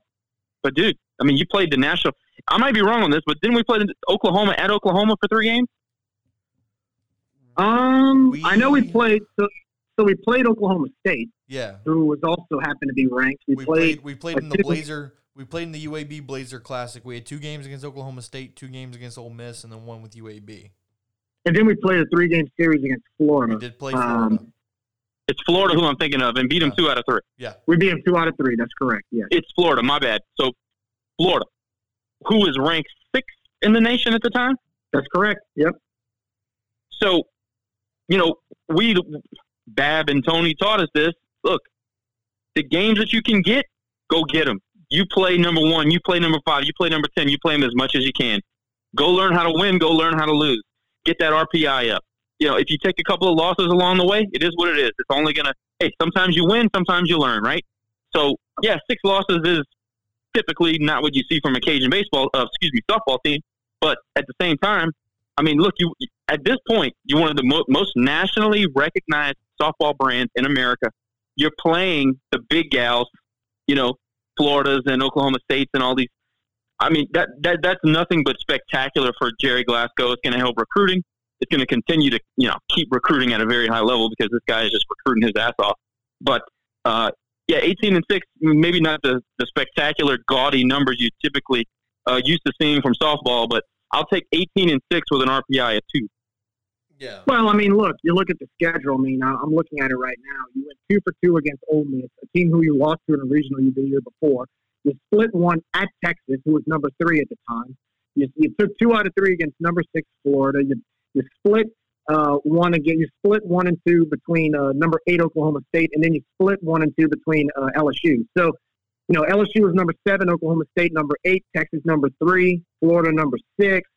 but dude, I mean, you played the national. I might be wrong on this, but didn't we play Oklahoma at Oklahoma for three games?
Um, we, I know we played. So, so we played Oklahoma State.
Yeah,
who was also happened to be ranked.
We, we played, played, We played in the Blazer. We played in the UAB Blazer Classic. We had two games against Oklahoma State, two games against Ole Miss, and then one with UAB.
And then we played a three-game series against Florida.
We did play um, Florida. Um,
it's Florida who I'm thinking of, and beat them yeah. two out of three.
Yeah,
we beat them two out of three. That's correct. Yeah,
it's Florida. My bad. So Florida, who was ranked sixth in the nation at the time.
That's correct. Yep.
So, you know, we, Bab and Tony taught us this. Look, the games that you can get, go get them. You play number one, you play number five, you play number 10, you play them as much as you can. Go learn how to win, go learn how to lose. Get that RPI up. You know, if you take a couple of losses along the way, it is what it is. It's only going to, hey, sometimes you win, sometimes you learn, right? So, yeah, six losses is typically not what you see from a Cajun baseball, uh, excuse me, softball team. But at the same time, I mean, look, you at this point, you're one of the mo- most nationally recognized softball brands in America. You're playing the big gals, you know, Florida's and Oklahoma States and all these. I mean, that, that that's nothing but spectacular for Gerry Glasgow. It's going to help recruiting. It's going to continue to, you know, keep recruiting at a very high level because this guy is just recruiting his ass off. But uh, yeah, 18 and 6, maybe not the, the spectacular, gaudy numbers you typically uh, used to seeing from softball, but I'll take 18 and 6 with an RPI of 2.
Yeah. Well, I mean, look, you look at the schedule. I mean, I'm looking at it right now. You went two for two against Ole Miss, a team who you lost to in a regional you the year before. You split one at Texas, who was number three at the time. You, you took two out of three against number six Florida. You, you split uh, one again. You split one and two between uh, number eight Oklahoma State, and then you split one and two between uh, LSU. So, you know, LSU was number seven, Oklahoma State number eight, Texas number three, Florida number six.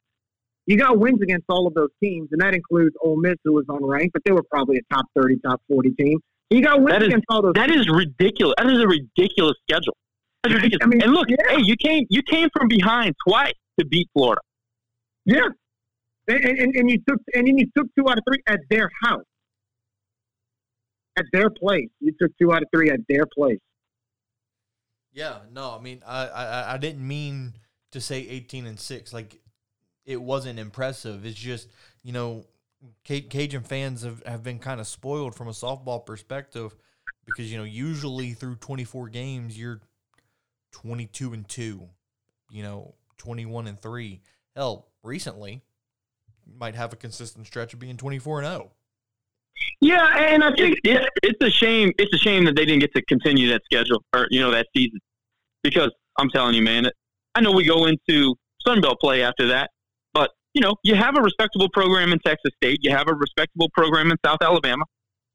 You got wins against all of those teams, and that includes Ole Miss, who was unranked, but they were probably a top thirty, top forty team. You got wins
that is,
against all those.
That
teams.
is ridiculous. That is a ridiculous schedule. That's ridiculous. I mean, and look, yeah. hey, you came you came from behind twice to beat Florida.
Yeah, and, and, and, you took and then you took two out of three at their house, at their place. You took two out of three at their place.
Yeah, no, I mean, I, I, I didn't mean to say eighteen and six. Like, it wasn't impressive. It's just you know, Cajun fans have, have been kind of spoiled from a softball perspective because you know usually through twenty four games you're twenty two and two, you know, twenty one and three. Hell, recently might have a consistent stretch of being 24 and 0.
Yeah, and I think it's, it's a shame. It's a shame that they didn't get to continue that schedule or you know that season, because I'm telling you, man, I know we go into Sunbelt play after that, but you know you have a respectable program in Texas State. You have a respectable program in South Alabama.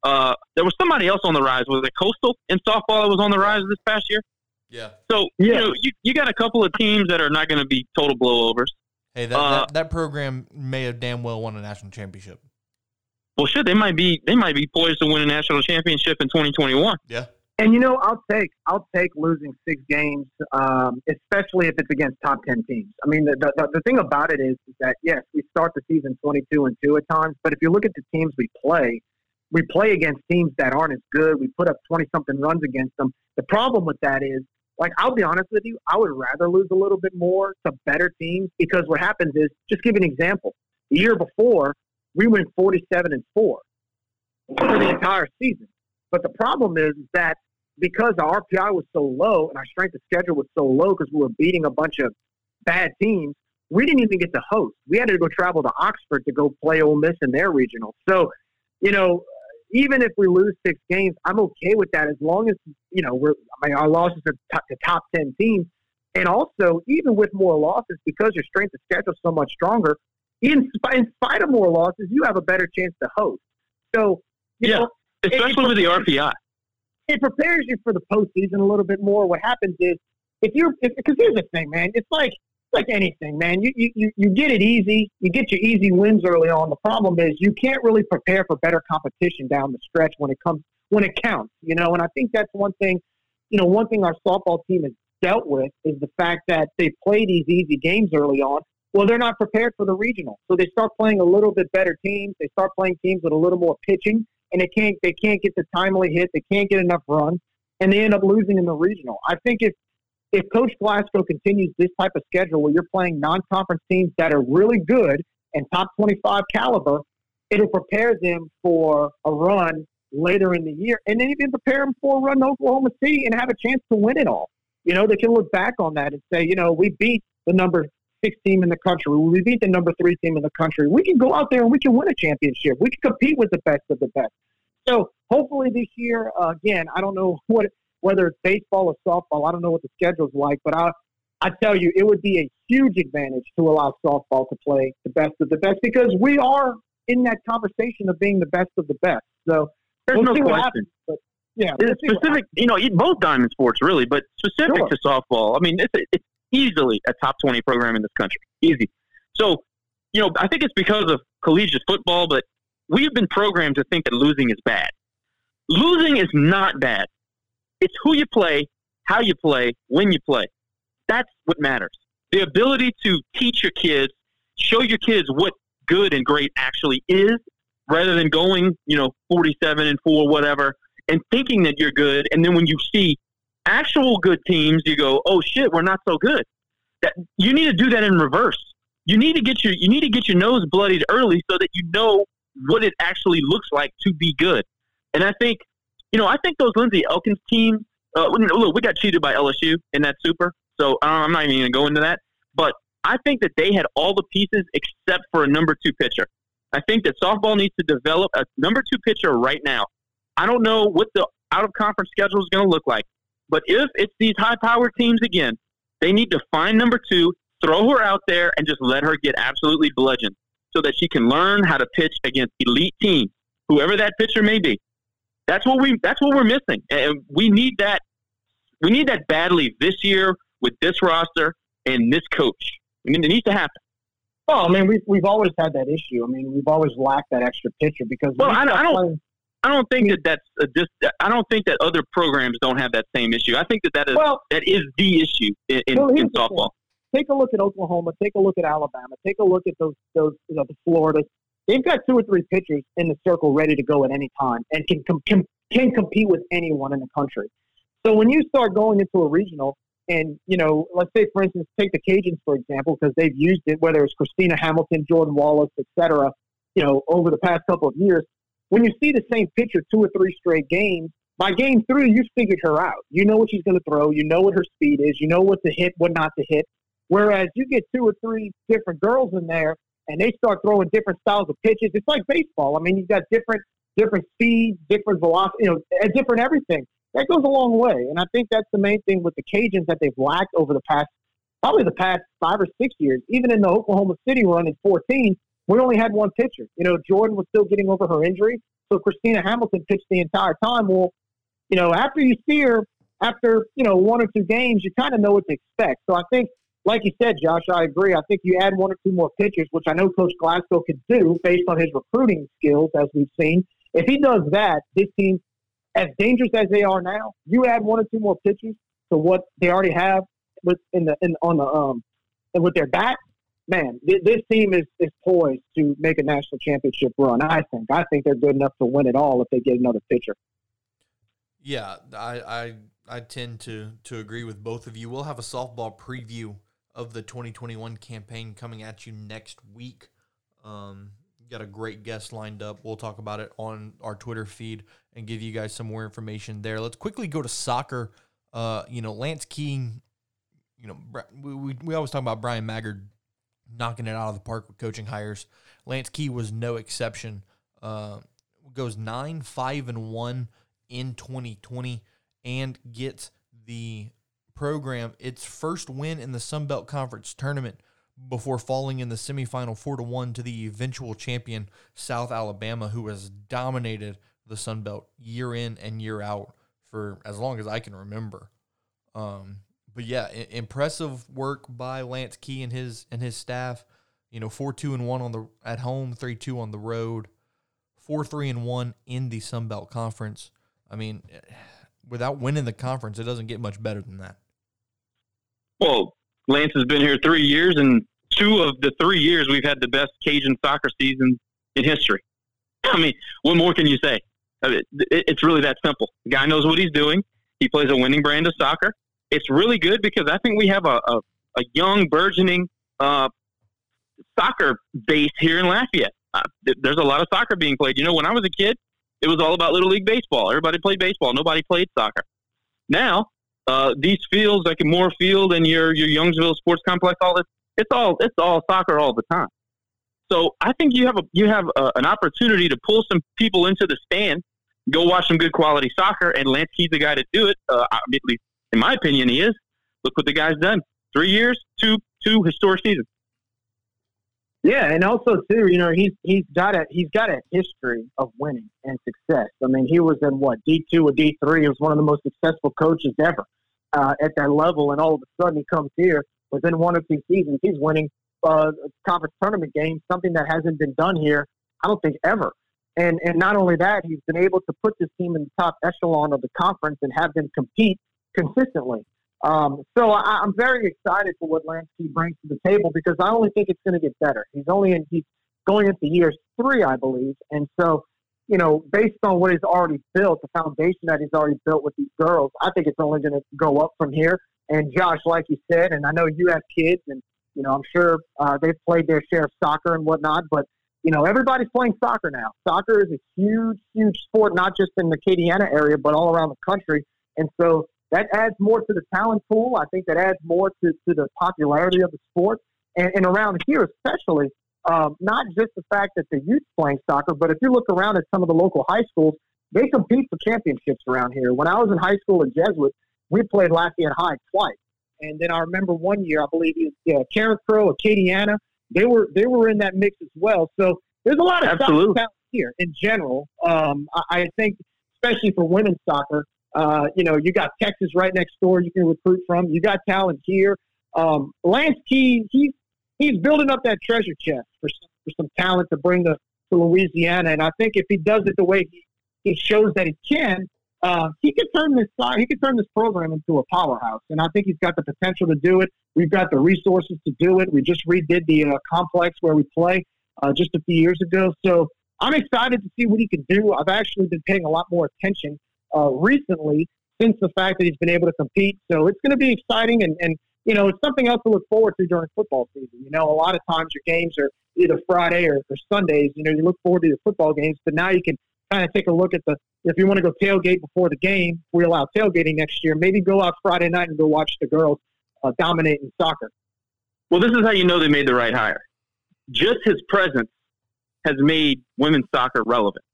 Uh, there was somebody else on the rise. Was it Coastal in softball that was on the rise this past year?
Yeah.
So yeah. you know you, you got a couple of teams that are not going to be total blowovers.
Hey, that, uh, that, that program may have damn well won a national championship.
Well, shit, they might be they might be poised to win a national championship in 2021.
Yeah.
And you know, I'll take I'll take losing six games, um, especially if it's against top ten teams. I mean, the, the the thing about it is, is that yes, we start the season 22 and two at times, but if you look at the teams we play, we play against teams that aren't as good. We put up 20 something runs against them. The problem with that is, like, I'll be honest with you, I would rather lose a little bit more to better teams because what happens is, just give an example. The year before, we went 47 and 4 for the entire season. But the problem is that because our RPI was so low and our strength of schedule was so low because we were beating a bunch of bad teams, we didn't even get to host. We had to go travel to Oxford to go play Ole Miss in their regional. So, you know, even if we lose six games, I'm okay with that as long as you know we're. I mean, our losses are top, the top ten teams, and also even with more losses, because your strength of schedule is so much stronger. In, in spite of more losses, you have a better chance to host. So,
yeah,
know,
especially it, with the RPI,
it prepares you for the postseason a little bit more. What happens is if you're because here's the thing, man. It's like like anything, man. You, you, you get it easy. You get your easy wins early on. The problem is you can't really prepare for better competition down the stretch when it comes when it counts. You know, and I think that's one thing. You know, one thing our softball team has dealt with is the fact that they play these easy games early on. Well, they're not prepared for the regional, so they start playing a little bit better teams. They start playing teams with a little more pitching, and they can't they can't get the timely hit. They can't get enough runs, and they end up losing in the regional. I think if if Coach Glasgow continues this type of schedule where you're playing non-conference teams that are really good and top 25 caliber, it'll prepare them for a run later in the year, and then even prepare them for a run to Oklahoma City and have a chance to win it all. You know, they can look back on that and say, you know, we beat the number six team in the country. We beat the number three team in the country. We can go out there and we can win a championship. We can compete with the best of the best. So hopefully this year, uh, again, I don't know what whether it's baseball or softball. I don't know what the schedule's like, but I I tell you, it would be a huge advantage to allow softball to play the best of the best because we are in that conversation of being the best of the best. So
there's
we'll
no question.
Happens, but yeah,
it's specific. You know, both diamond sports really, but specific sure. to softball. I mean, it's it's easily a top twenty program in this country, easy. So, you know, I think it's because of collegiate football, but we've been programmed to think that losing is bad. Losing is not bad. It's who you play, how you play, when you play. That's what matters. The ability to teach your kids, show your kids what good and great actually is, rather than going, you know, 47 and 4, whatever, and thinking that you're good. And then when you see actual good teams, you go, oh shit, we're not so good. That you need to do that in reverse. You need to get your you need to get your nose bloodied early so that you know what it actually looks like to be good. And I think you know, I think those Lindsey Elkins teams. Uh, look, we got cheated by LSU in that Super, so I'm not even going to go into that. But I think that they had all the pieces except for a number two pitcher. I think that softball needs to develop a number two pitcher right now. I don't know what the out of conference schedule is going to look like, but if it's these high powered teams again, they need to find number two, throw her out there, and just let her get absolutely bludgeoned so that she can learn how to pitch against elite teams, whoever that pitcher may be. That's what we. That's what we're missing, and we need that. We need that badly this year with this roster and this coach. I mean, it needs to happen.
Well, I mean, we've we've always had that issue. I mean, we've always lacked that extra pitcher because.
Well, I, I don't. I don't think that that's a dis, I don't think that other programs don't have that same issue. I think that that is well, that is the issue in, in, well, in softball.
Take a look at Oklahoma. Take a look at Alabama. Take a look at those those you know, the Florida they've got two or three pitchers in the circle ready to go at any time and can com- can compete with anyone in the country. So when you start going into a regional, and you know, let's say for instance, take the Cajuns for example, because they've used it, whether it's Christina Hamilton, Jordan Wallace, etc. You know, over the past couple of years, when you see the same pitcher two or three straight games, by game three, you figured her out. You know what she's going to throw. You know what her speed is. You know what to hit, what not to hit. Whereas you get two or three different girls in there and they start throwing different styles of pitches. It's like baseball. I mean, you've got different different speeds, different velocity, you know, different everything. That goes a long way, and I think that's the main thing with the Cajuns that they've lacked over the past probably the past five or six years. Even in the Oklahoma City run in 14, we only had one pitcher. You know, Jordan was still getting over her injury, so Christina Hamilton pitched the entire time. Well, you know, after you see her after you know one or two games, you kind of know what to expect. So I think like you said, Josh, I agree. I think you add one or two more pitchers, which I know Coach Glasgow could do based on his recruiting skills, as we've seen. If he does that, this team, as dangerous as they are now, you add one or two more pitchers to what they already have with in the in on the um and with their bat, man, th- this team is, is poised to make a national championship run. I think. I think they're good enough to win it all if they get another pitcher.
Yeah, I, I I tend to to agree with both of you. We'll have a softball preview of the 2021 campaign coming at you next week. Um, got a great guest lined up. We'll talk about it on our Twitter feed and give you guys some more information there. Let's quickly go to soccer. Uh, you know, Lance Key. You know, we, we, we always talk about Bryan Maggard knocking it out of the park with coaching hires. Lance Key was no exception. Uh, goes nine five and one in 2020 and gets the program its first win in the Sun Belt Conference tournament before falling in the semifinal 4 to 1 to the eventual champion South Alabama who has dominated the Sun Belt year in and year out for as long as I can remember. Um, but yeah, I- impressive work by Lance Key and his and his staff. You know, four two and one on the at home, three two on the road, four three and one in the Sun Belt Conference. I mean, without winning the conference, it doesn't get much better than that.
Well, Lance has been here three years, and two of the three years we've had the best Cajun soccer season in history. I mean, what more can you say? I mean, It's really that simple. The guy knows what he's doing. He plays a winning brand of soccer. It's really good because I think we have a, a, a young, burgeoning uh, soccer base here in Lafayette. Uh, th- there's a lot of soccer being played. You know, when I was a kid, it was all about little league baseball. Everybody played baseball. Nobody played soccer. Now, uh, these fields like Moore Field and your your Youngsville Sports Complex, all this, it's all it's all soccer all the time. So I think you have a you have a, an opportunity to pull some people into the stand, go watch some good quality soccer, and Lance Key's the guy to do it. Uh, at least in my opinion, he is. Look what the guy's done: three years, two two historic seasons.
Yeah, and also too, you know, he's he's got a he's got a history of winning and success. I mean, he was in what D two or D three. He was one of the most successful coaches ever uh, at that level, and all of a sudden he comes here within one or two seasons, he's winning uh, conference tournament games, something that hasn't been done here, I don't think ever. And and not only that, he's been able to put this team in the top echelon of the conference and have them compete consistently. Um, so I, I'm very excited for what Lance Key brings to the table because I only think it's going to get better. He's only in he's going into year three, I believe, and so you know, based on what he's already built, the foundation that he's already built with these girls, I think it's only going to go up from here. And Josh, like you said, and I know you have kids, and you know, I'm sure uh, they've played their share of soccer and whatnot, but you know, everybody's playing soccer now. Soccer is a huge, huge sport, not just in the Acadiana area, but all around the country. And so that adds more to the talent pool. I think that adds more to, to the popularity of the sport. And, and around here, especially, um, not just the fact that the youth playing soccer, but if you look around at some of the local high schools, they compete for championships around here. When I was in high school at Jesuit, we played Lafayette High twice. And then I remember one year, I believe it was yeah, Karen Crow, Acadiana, they were they were in that mix as well. So there's a lot of
Absolutely.
soccer talent here in general. Um, I, I think, especially for women's soccer, uh, you know, you got Texas right next door you can recruit from. You got talent here. Um, Lance Key, he's he's building up that treasure chest for for some talent to bring to, to Louisiana. And I think if he does it the way he, he shows that he can, uh, he could turn this he could turn this program into a powerhouse. And I think he's got the potential to do it. We've got the resources to do it. We just redid the uh, complex where we play uh, just a few years ago. So I'm excited to see what he can do. I've actually been paying a lot more attention uh, recently since the fact that he's been able to compete. So it's going to be exciting and, and you know, it's something else to look forward to during football season. You know, a lot of times your games are either Friday or, or Sundays. You know, you look forward to your football games, but now you can kind of take a look at the if you want to go tailgate before the game. We allow tailgating next year. Maybe go out Friday night and go watch the girls uh, dominate in soccer.
Well, this is how you know they made the right hire. Just his presence has made women's soccer relevant.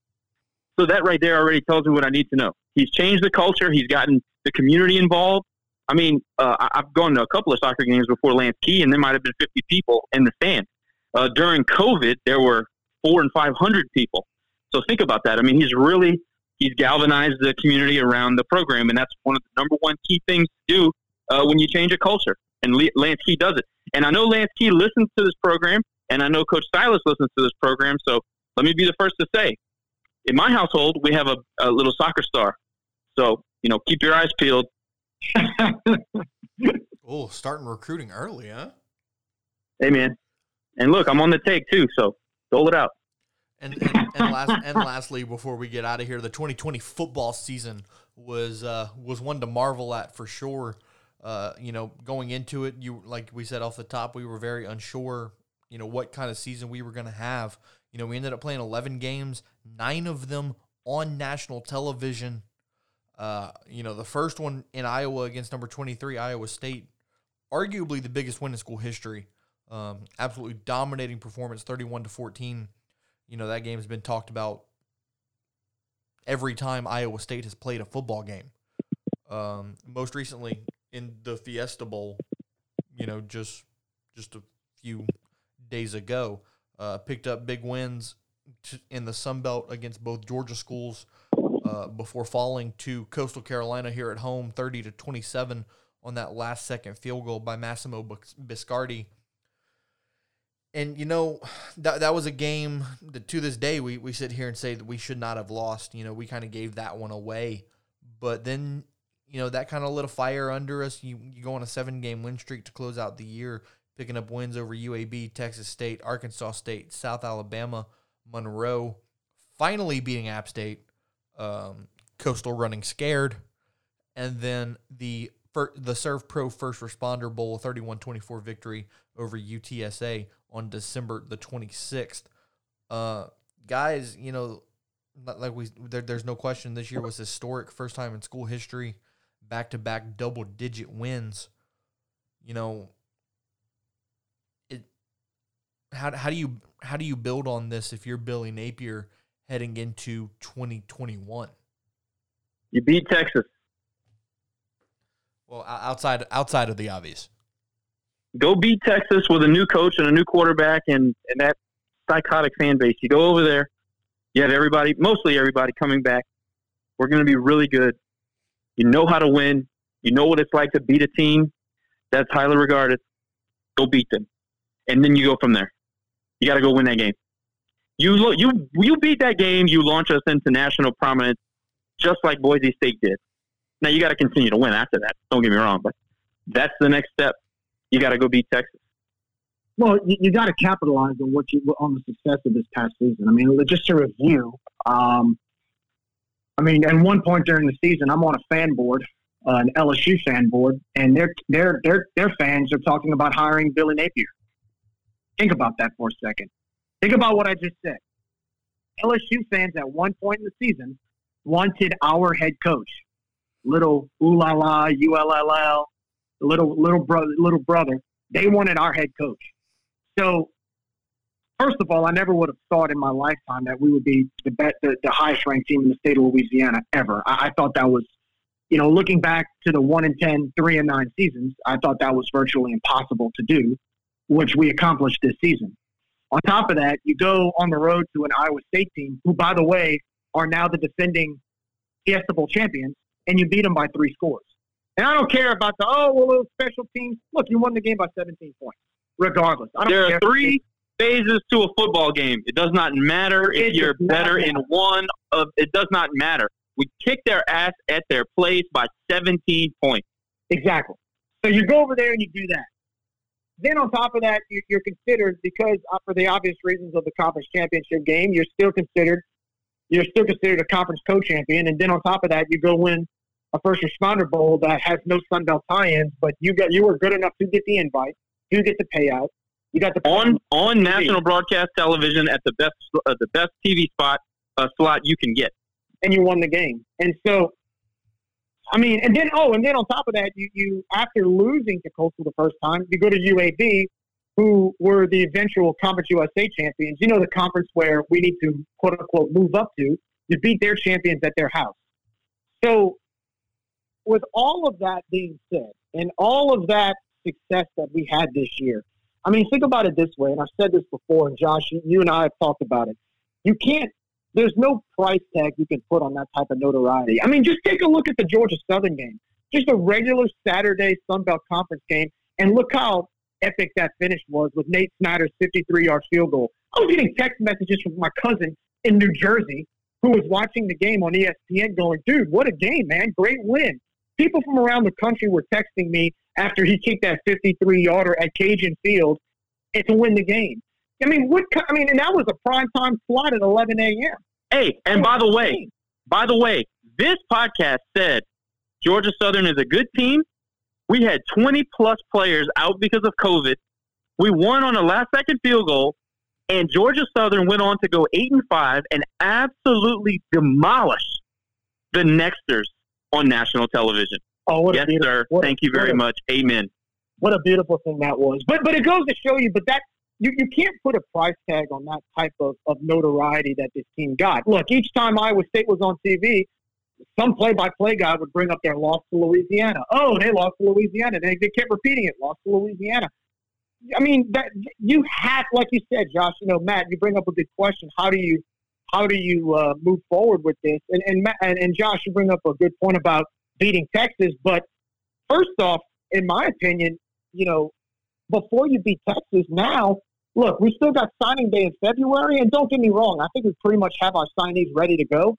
So that right there already tells me what I need to know. He's changed the culture. He's gotten the community involved. I mean, uh, I've gone to a couple of soccer games before Lance Key, and there might have been 50 people in the stand. Uh, during COVID, there were four and 500 people. So think about that. I mean, he's really he's galvanized the community around the program, and that's one of the number one key things to do uh, when you change a culture. And Lance Key does it. And I know Lance Key listens to this program, and I know Coach Silas listens to this program. So let me be the first to say, in my household, we have a, a little soccer star. So you know, keep your eyes peeled.
Oh, starting recruiting early, huh?
Hey, man, And look, I'm on the take too, so dole it out.
And and, and, last, and lastly, before we get out of here, the 2020 football season was uh, was one to marvel at for sure. Uh, you know, going into it, you like we said off the top, we were very unsure. You know what kind of season we were going to have. You know, we ended up playing 11 games, nine of them on national television. Uh, you know, the first one in Iowa against number 23, Iowa State, arguably the biggest win in school history. Um, absolutely dominating performance, 31 to 14. You know, that game has been talked about every time Iowa State has played a football game. Um, most recently in the Fiesta Bowl, you know, just just a few days ago, uh, picked up big wins in the Sun Belt against both Georgia schools uh, before falling to Coastal Carolina here at home, 30 to 27 on that last second field goal by Massimo Biscardi. And you know that that was a game that to this day we, we sit here and say that we should not have lost. You know we kind of gave that one away, but then you know that kind of lit a fire under us. You you go on a seven game win streak to close out the year, picking up wins over UAB, Texas State, Arkansas State, South Alabama, Monroe, finally beating App State, um, Coastal running scared, and then the the Servpro First Responder Bowl 31-24 victory over UTSA on December the 26th. Uh, guys, you know, like we there, there's no question this year was historic, first time in school history, back to back double digit wins. You know, how how do you how do you build on this if you're Billy Napier heading into 2021?
You beat Texas.
Well, outside outside of the obvious
go beat Texas with a new coach and a new quarterback and, and that psychotic fan base. You go over there, you have everybody, mostly everybody coming back. We're going to be really good. You know how to win. You know what it's like to beat a team that's highly regarded. Go beat them, and then you go from there. You got to go win that game. You you you beat that game. You launch us into national prominence, just like Boise State did. Now you got to continue to win after that. Don't get me wrong, but that's the next step you got to go beat Texas.
Well, you, you got to capitalize on what you on the success of this past season. I mean, just to review. Um, I mean, at one point during the season, I'm on a fan board, uh, an LSU fan board, and their their their their fans are talking about hiring Billy Napier. Think about that for a second. Think about what I just said. LSU fans at one point in the season wanted our head coach, little ooh la la, U L L L, little little brother, little brother. They wanted our head coach. So, first of all, I never would have thought in my lifetime that we would be the best, the, the highest ranked team in the state of Louisiana ever. I, I thought that was, you know, looking back to the one and 10, 3 and nine seasons, I thought that was virtually impossible to do, which we accomplished this season. On top of that, you go on the road to an Iowa State team, who, by the way, are now the defending Fiesta Bowl champions, and you beat them by three scores. And I don't care about the oh well those special teams. Look, you won the game by 17 points. Regardless,
there are three phases to a football game. It does not matter if you're better in one of. It does not matter. We kicked their ass at their place by 17 points.
Exactly. So you go over there and you do that. Then on top of that, you're considered because uh, for the obvious reasons of the conference championship game, you're still considered you're still considered a conference co-champion. And then on top of that, you go win a first responder bowl that has no Sun Belt tie-ins, but you got you were good enough to get the invite, to get the payout, you got the
on on national broadcast television at the best uh, the best TV spot uh, slot you can get,
and you won the game. And so, I mean, and then oh, and then on top of that, you you after losing to Coastal the first time, you go to UAB, who were the eventual Conference USA champions. You know, the conference where we need to quote unquote move up to. You beat their champions at their house. So with all of that being said, and all of that success that we had this year, I mean, think about it this way, and I've said this before, and Josh, you and I have talked about it. You can't, there's no price tag you can put on that type of notoriety. I mean, just take a look at the Georgia Southern game, just a regular Saturday Sun Belt Conference game, and look how epic that finish was with Nate Snyder's 53 yard field goal. I was getting text messages from my cousin in New Jersey who was watching the game on ESPN going, dude, what a game, man. Great win people from around the country were texting me after he kicked that 53 yarder at Cajun Field and to win the game. I mean, what? I mean, and that was a prime time slot at 11 a.m.
Hey, and by the way, by the way, this podcast said Georgia Southern is a good team. We had 20 plus players out because of COVID. We won on a last second field goal, and Georgia Southern went on to go eight and five and absolutely demolish the Nexters on national television.
Oh, what
yes,
a
sir.
what,
Thank you very much. Amen.
What a beautiful thing that was. But but it goes to show you, but that you, you can't put a price tag on that type of, of notoriety that this team got. Look, each time Iowa State was on TV, some play-by-play guy would bring up their loss to Louisiana. Oh, they lost to Louisiana. They, they kept repeating it, lost to Louisiana. I mean, that you have, like you said, Josh. You know, Matt, you bring up a good question. How do you, how do you uh, move forward with this? And and, Matt, and and Josh, you bring up a good point about beating Texas. But first off, in my opinion, you know, before you beat Texas, now look, we still got signing day in February, and don't get me wrong, I think we pretty much have our signees ready to go.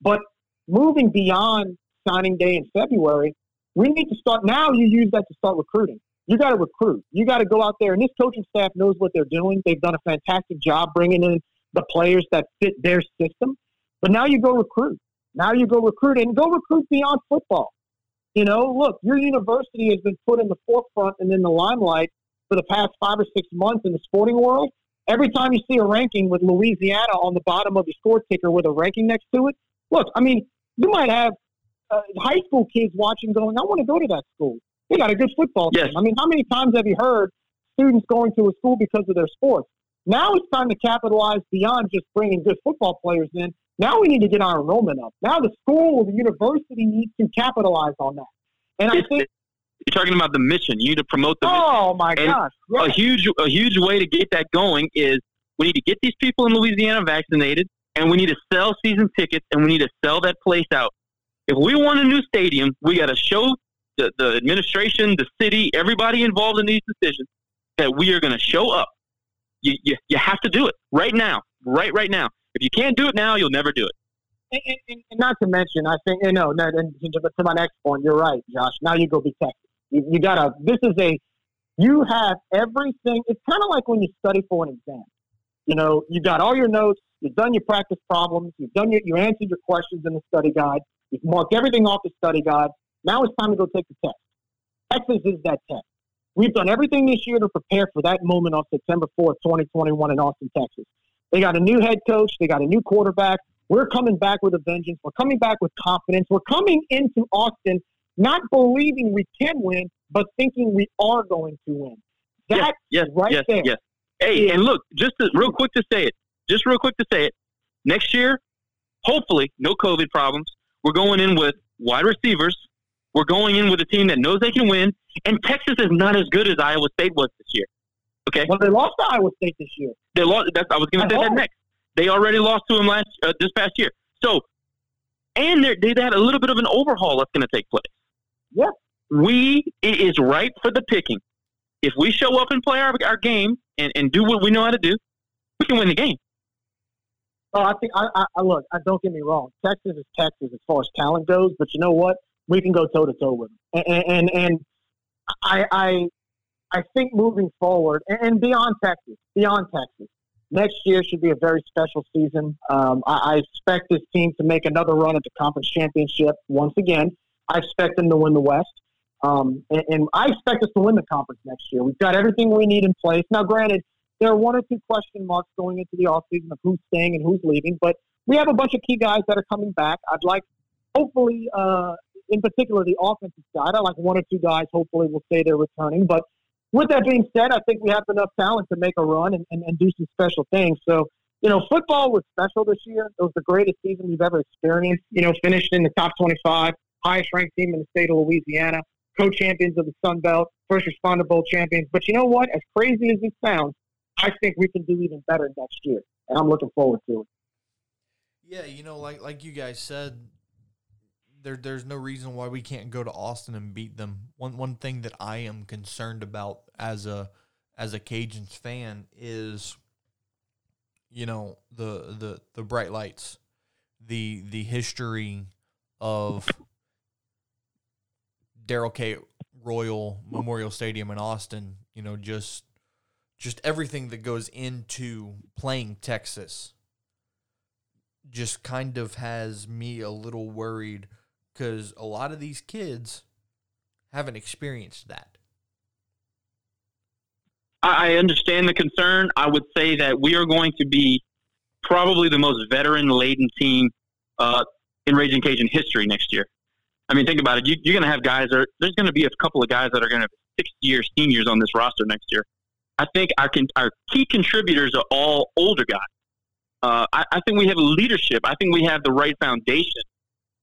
But moving beyond signing day in February, we need to start now. You use that to start recruiting. You got to recruit. You got to go out there, and this coaching staff knows what they're doing. They've done a fantastic job bringing in the players that fit their system. But now you go recruit. Now you go recruit and go recruit beyond football. You know, look, your university has been put in the forefront and in the limelight for the past five or six months in the sporting world. Every time you see a ranking with Louisiana on the bottom of the score ticker with a ranking next to it, look, I mean, you might have uh, high school kids watching going, I want to go to that school. They got a good football
Yes.
team. I mean, how many times have you heard students going to a school because of their sports? Now it's time to capitalize beyond just bringing good football players in. Now we need to get our enrollment up. Now the school, the university needs to capitalize on that. And I think,
You're talking about the mission. You need to promote the mission.
oh my
And
gosh, yeah.
a huge a huge way to get that going is we need to get these people in Louisiana vaccinated, and we need to sell season tickets, and we need to sell that place out. If we want a new stadium, we got to show the, the administration, the city, everybody involved in these decisions that we are going to show up. You, you you have to do it right now, right right now. If you can't do it now, you'll never do it.
And, and, and- not to mention, I think, you know, and to, to my next point, you're right, Josh. Now you go be Texas. You, you gotta. This is a. You have everything. It's kind of like when you study for an exam. You know, you got all your notes. You've done your practice problems. You've done your. You answered your questions in the study guide. You've marked everything off the study guide. Now it's time to go take the test. Texas is that test. We've done everything this year to prepare for that moment on September 4th, 2021 in Austin, Texas. They got a new head coach. They got a new quarterback. We're coming back with a vengeance. We're coming back with confidence. We're coming into Austin not believing we can win, but thinking we are going to win. That
yes,
right
yes,
there
yes. Hey,
is-
and look, just to, real quick to say it, just real quick to say it. Next year, hopefully, no COVID problems. We're going in with wide receivers. We're going in with a team that knows they can win. And Texas is not as good as Iowa State was this year. Okay,
well, they lost to Iowa State this year.
they lost. That's, I was going to say that next. They already lost to them last uh, this past year. So, and they had a little bit of an overhaul that's going to take place.
Yep.
We it is ripe for the picking. If we show up and play our, our game and, and do what we know how to do, we can win the game.
Oh, I think I, I, look. I don't get me wrong. Texas is Texas as far as talent goes, but you know what? We can go toe to toe with them. And and, and I, I I think moving forward and, and beyond Texas, beyond Texas, next year should be a very special season. Um, I, I expect this team to make another run at the conference championship once again. I expect them to win the West. Um, and, and I expect us to win the conference next year. We've got everything we need in place. Now, granted, there are one or two question marks going into the offseason of who's staying and who's leaving, but we have a bunch of key guys that are coming back. I'd like, hopefully, uh, in particular, the offensive side. I like one or two guys, hopefully, will say they're returning. But with that being said, I think we have enough talent to make a run and, and, and do some special things. So, you know, football was special this year. It was the greatest season we've ever experienced. You know, finished in the top 25, highest ranked team in the state of Louisiana, co champions of the Sun Belt, first responder bowl champions. But you know what? As crazy as it sounds, I think we can do even better next year. And I'm looking forward to it.
Yeah, you know, like like you guys said, there there's no reason why we can't go to Austin and beat them. One one thing that I am concerned about as a as a Cajuns fan is you know, the the the bright lights, the the history of Darrell K. Royal Memorial Stadium in Austin, you know, just just everything that goes into playing Texas just kind of has me a little worried because a lot of these kids haven't experienced that.
I understand the concern. I would say that we are going to be probably the most veteran laden team uh, in Raging Cajun history next year. I mean, think about it. You, are going to have guys. There's going to be a couple of guys that are going to six year seniors on this roster next year. I think our our key contributors are all older guys. Uh, I, I, think we have leadership. I think we have the right foundation.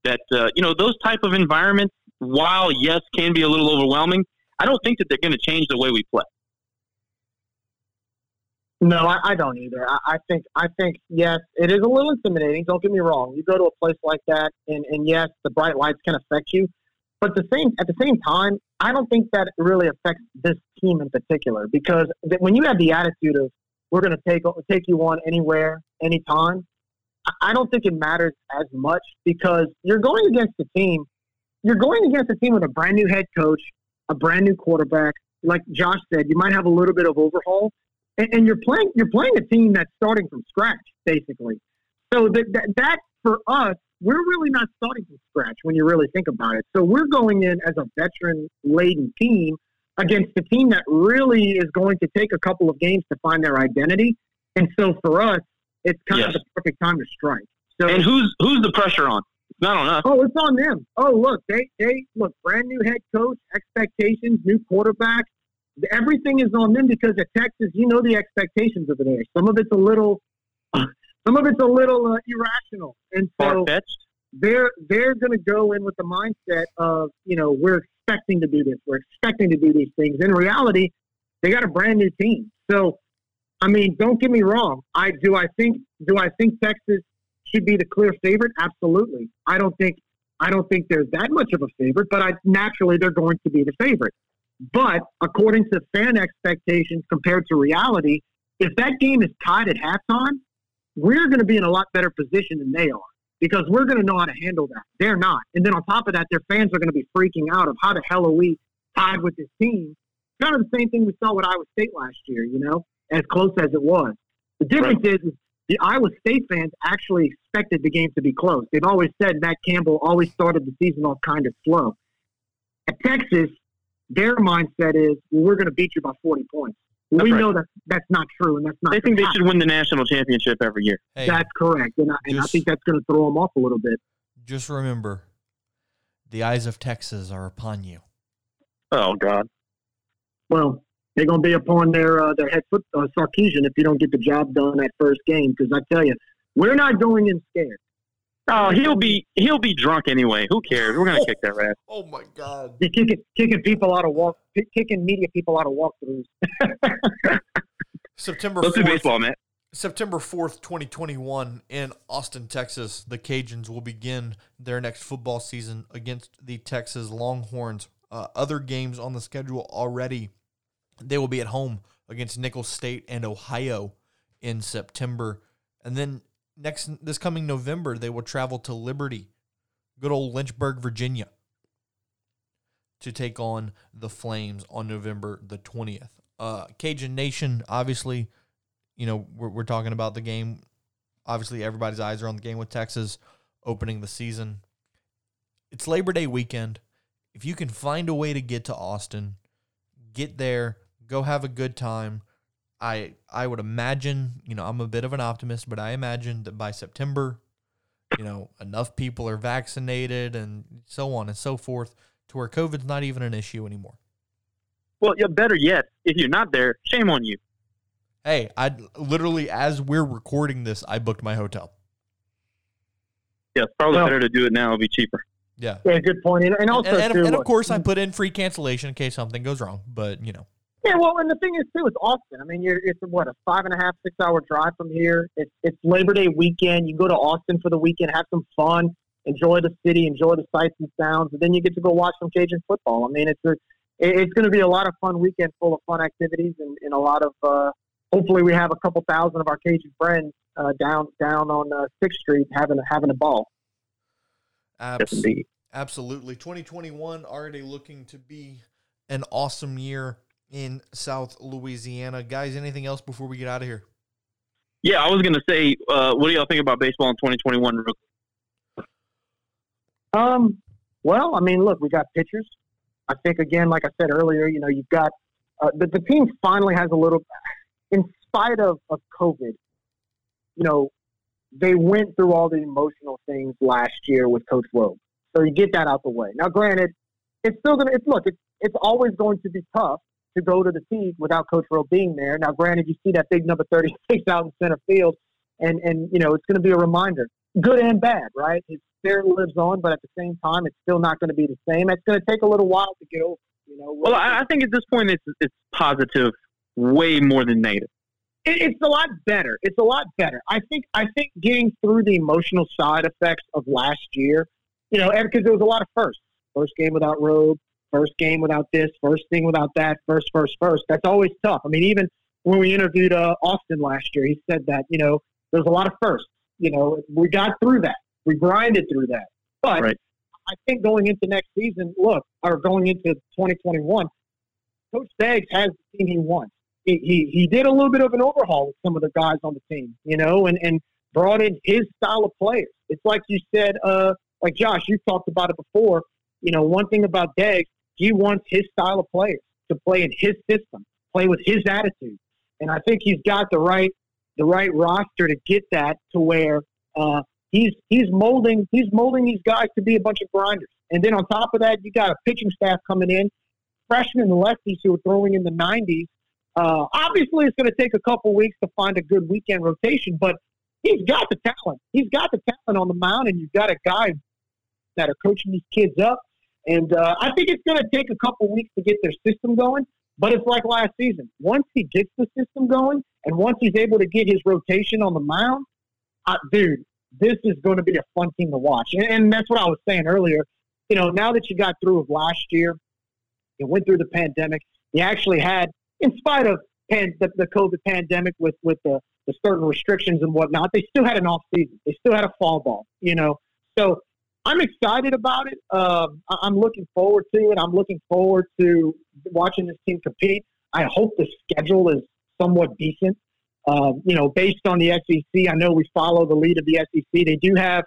That uh, you know those type of environments, while yes, can be a little overwhelming. I don't think that they're going to change the way we play.
No, I, I don't either. I, I think I think yes, it is a little intimidating. Don't get me wrong. You go to a place like that, and, and yes, the bright lights can affect you. But the same at the same time, I don't think that really affects this team in particular because when you have the attitude of we're going to take take you on anywhere, anytime, I don't think it matters as much because you're going against a team. You're going against a team with a brand new head coach, a brand new quarterback. Like Josh said, you might have a little bit of overhaul, and, and you're playing you're playing a team that's starting from scratch basically. So that, that that for us, we're really not starting from scratch when you really think about it. So we're going in as a veteran laden team against a team that really is going to take a couple of games to find their identity. And so for us, it's kind yes. of the perfect time to strike. So
and who's who's the pressure on? It's not on us.
Oh, it's on them. Oh, look, they they look brand new head coach, expectations, new quarterback everything is on them because at Texas, you know the expectations over there. Some of it's a little, some of it's a little uh, irrational, and so
Far-fetched.
they're they're going to go in with the mindset of you know we're expecting to do this, we're expecting to do these things. In reality, they got a brand new team. So, I mean, don't get me wrong. I do. I think do I think Texas should be the clear favorite? Absolutely. I don't think I don't think they're that much of a favorite, but I naturally they're going to be the favorite. But according to fan expectations compared to reality, if that game is tied at halftime, we're going to be in a lot better position than they are because we're going to know how to handle that. They're not. And then on top of that, their fans are going to be freaking out of how the hell are we tied with this team? Kind of the same thing we saw with Iowa State last year, you know, as close as it was. The difference right. is, is the Iowa State fans actually expected the game to be close. They've always said Matt Campbell always started the season off kind of slow. At Texas, their mindset is, well, we're going to beat you by 40 points. Well, we right. know that that's not true, and that's not.
They think they should win the national championship every year.
Hey, that's correct, and I, and I think that's going to throw them off a little bit.
Just remember, the eyes of Texas are upon you.
Oh God.
Well, they're going to be upon their uh, their head foot uh, Sarkisian if you don't get the job done that first game. Because I tell you, we're not going in scared.
Oh, he'll be he'll be drunk anyway. Who cares? We're gonna oh, kick that rat.
Oh my god!
He's kicking kicking people out of walk, kicking media people out of walkthroughs.
September.
Let's 4th, do baseball, man.
September fourth, twenty twenty one, in Austin, Texas, the Cajuns will begin their next football season against the Texas Longhorns. Uh, other games on the schedule already. They will be at home against Nicholls State and Ohio in September, and then next this coming November, they will travel to Liberty, good old Lynchburg, Virginia, to take on the Flames on November the 20th. Uh, Cajun Nation, obviously, you know, we're, we're talking about the game. Obviously, everybody's eyes are on the game with Texas opening the season. It's Labor Day weekend. If you can find a way to get to Austin, get there, go have a good time. I I would imagine, you know, I'm a bit of an optimist, but I imagine that by September, you know, enough people are vaccinated and so on and so forth to where COVID's not even an issue anymore.
Well, yeah, better yet, if you're not there, shame on you.
Hey, I literally as we're recording this, I booked my hotel.
Yeah, it's probably well, better to do it now. It'll be cheaper.
Yeah.
Yeah, good point. And, also,
and, and, too, and of uh, course, I put in free cancellation in case something goes wrong. But you know.
Yeah, well, and the thing is too, it's Austin. I mean, you're, it's what a five and a half, six hour drive from here. It's it's Labor Day weekend. You go to Austin for the weekend, have some fun, enjoy the city, enjoy the sights and sounds, and then you get to go watch some Cajun football. I mean, it's a it's going to be a lot of fun weekend, full of fun activities, and, and a lot of. Uh, hopefully, we have a couple thousand of our Cajun friends uh, down down on uh, Sixth Street having having a ball.
Abs- absolutely, 2021 already looking to be an awesome year in South Louisiana. Guys, anything else before we get out of here?
Yeah, I was going to say, uh, what do y'all think about baseball in 2021?
Um, well, I mean, look, we got pitchers. I think again, like I said earlier, you know, you've got uh, the, the team finally has a little, in spite of, of COVID, you know, they went through all the emotional things last year with Coach Roe. So you get that out the way. Now, granted, it's still going to, it's, look, it's, it's always going to be tough to go to the team without Coach Roe being there. Now, granted, you see that big number 36 out in center field, and, and you know, it's going to be a reminder, good and bad, right? His spirit lives on, but at the same time, it's still not going to be the same. It's going to take a little while to get over. You know.
Well, I, I think at this point, it's it's positive, way more than negative.
It, it's a lot better. It's a lot better. I think. I think getting through the emotional side effects of last year, you know, because there was a lot of firsts. First game without Roe, first game without this, first thing without that, first, first, first. That's always tough. I mean, even when we interviewed uh, Austin last year, he said that you know there's a lot of firsts. You know, we got through that. We grinded through that. But right. I think going into next season, look, or going into 2021, Coach Deggs has the team he wants. He, he, he did a little bit of an overhaul with some of the guys on the team, you know, and, and brought in his style of players. It's like you said, uh, like Josh, you talked about it before. You know, one thing about Deggs, he wants his style of players to play in his system, play with his attitude. And I think he's got the right the right roster to get that to where uh, he's he's molding he's molding these guys to be a bunch of grinders. And then on top of that, you got a pitching staff coming in, freshmen lefties who are throwing in the 90s. Uh, obviously, it's going to take a couple weeks to find a good weekend rotation, but he's got the talent. He's got the talent on the mound, and you've got a guy that are coaching these kids up. And uh, I think it's going to take a couple weeks to get their system going. But it's like last season. Once he gets the system going, and once he's able to get his rotation on the mound, uh, dude, this is going to be a fun team to watch. And, and that's what I was saying earlier. You know, now that you got through of last year, you went through the pandemic. You actually had, in spite of pan, the, the COVID pandemic with with the, the certain restrictions and whatnot, they still had an off season. They still had a fall ball. You know, so I'm excited about it. Um, I'm looking forward to it. I'm looking forward to watching this team compete. I hope the schedule is somewhat decent. Um, you know, based on the SEC, I know we follow the lead of the SEC. They do have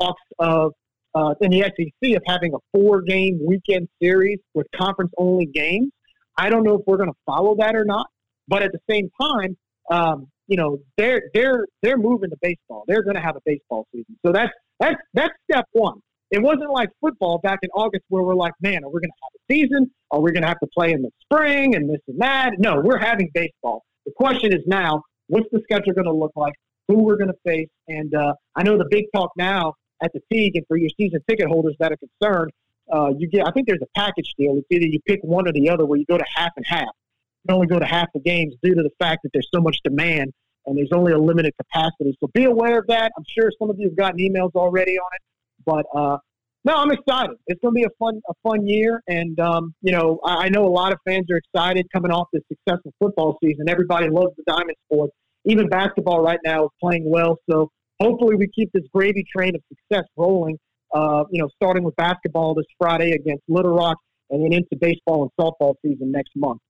talks of uh, in the SEC of having a four-game weekend series with conference-only games. I don't know if we're going to follow that or not, but at the same time, um, you know, they're they're they're moving to baseball. They're going to have a baseball season. So that's that's that's step one. It wasn't like football back in August where we're like, man, are we going to have a season? Are we going to have to play in the spring and this and that? No, we're having baseball. The question is now, what's the schedule going to look like? Who we're going to face? And uh, I know the big talk now at the Tigue and for your season ticket holders that are concerned, uh, you get. I think there's a package deal. It's either you pick one or the other, where you go to half and half. You only go to half the games due to the fact that there's so much demand and there's only a limited capacity. So be aware of that. I'm sure some of you have gotten emails already on it, but uh, no, I'm excited. It's going to be a fun a fun year, and um, you know I, I know a lot of fans are excited coming off this successful football season. Everybody loves the diamond sports. Even basketball right now is playing well. So hopefully we keep this gravy train of success rolling. Uh, you know, starting with basketball this Friday against Little Rock, and then into baseball and softball season next month.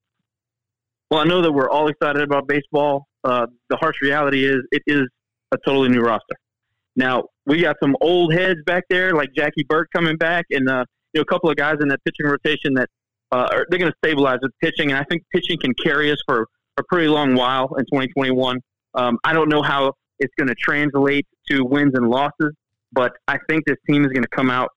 Well, I know that we're all excited about baseball. Uh, the harsh reality is it is a totally new roster. Now we got some old heads back there, like Jackie Burke coming back, and uh, you know a couple of guys in that pitching rotation that uh, are, they're going to stabilize with pitching, and I think pitching can carry us for a pretty long while in 2021. Um, I don't know how it's going to translate to wins and losses, but I think this team is going to come out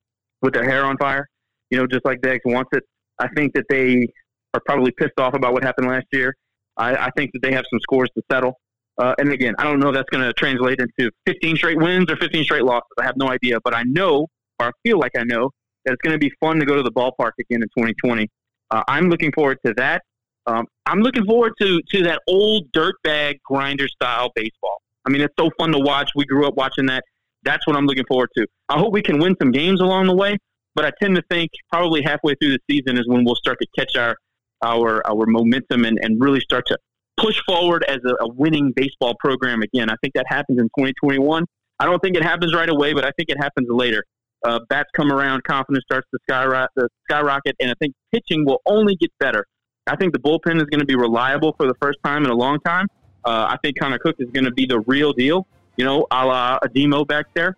with their hair on fire. You know, just like Deggs wants it. I think that they are probably pissed off about what happened last year. I, I think that they have some scores to settle. Uh, and again, I don't know if that's going to translate into 15 straight wins or 15 straight losses. I have no idea, but I know, or I feel like I know, that it's going to be fun to go to the ballpark again in 2020. Uh, I'm looking forward to that. Um, I'm looking forward to to that old dirtbag grinder style baseball. I mean, it's so fun to watch. We grew up watching that. That's what I'm looking forward to. I hope we can win some games along the way, but I tend to think probably halfway through the season is when we'll start to catch our our our momentum and, and really start to push forward as a, a winning baseball program again. I think that happens in 2021. I don't think it happens right away, but I think it happens later. Uh, bats come around, confidence starts to skyrocket, skyrocket, and I think pitching will only get better I think the bullpen is going to be reliable for the first time in a long time. Uh, I think Connor Cooke is going to be the real deal, you know, a la a demo back there.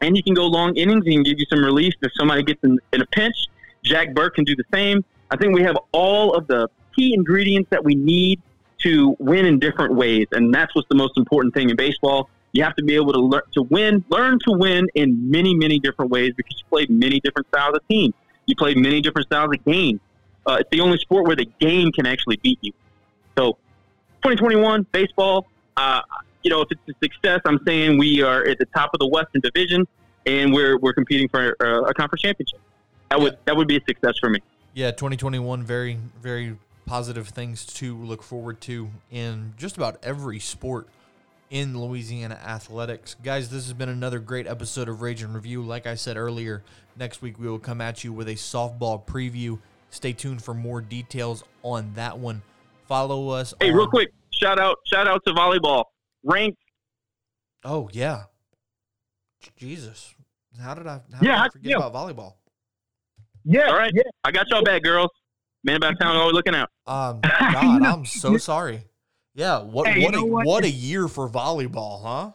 And he can go long innings. He can give you some relief if somebody gets in, in a pinch. Jack Burke can do the same. I think we have all of the key ingredients that we need to win in different ways, and that's what's the most important thing in baseball. You have to be able to learn to win, learn to win in many, many different ways because you play many different styles of teams. You play many different styles of games. Uh, it's the only sport where the game can actually beat you. So, 2021 baseball. Uh, you know, if it's a success, I'm saying we are at the top of the Western Division and we're we're competing for a, a conference championship. That would that would be a success for me.
Yeah, 2021, very very positive things to look forward to in just about every sport in Louisiana athletics. Guys, this has been another great episode of Ragin' Review. Like I said earlier, next week we will come at you with a softball preview. Stay tuned for more details on that one. Follow us.
Hey,
on-
real quick, shout out shout out to volleyball. Ranked
Oh yeah. Jesus, how did I? How
Yeah,
did I forget
yeah.
about volleyball?
Yeah,
All right.
yeah.
I got y'all back, girls. Man about town always looking out.
Um, God, I'm so sorry. Yeah, what
Hey,
what a
what?
what a year for volleyball, huh?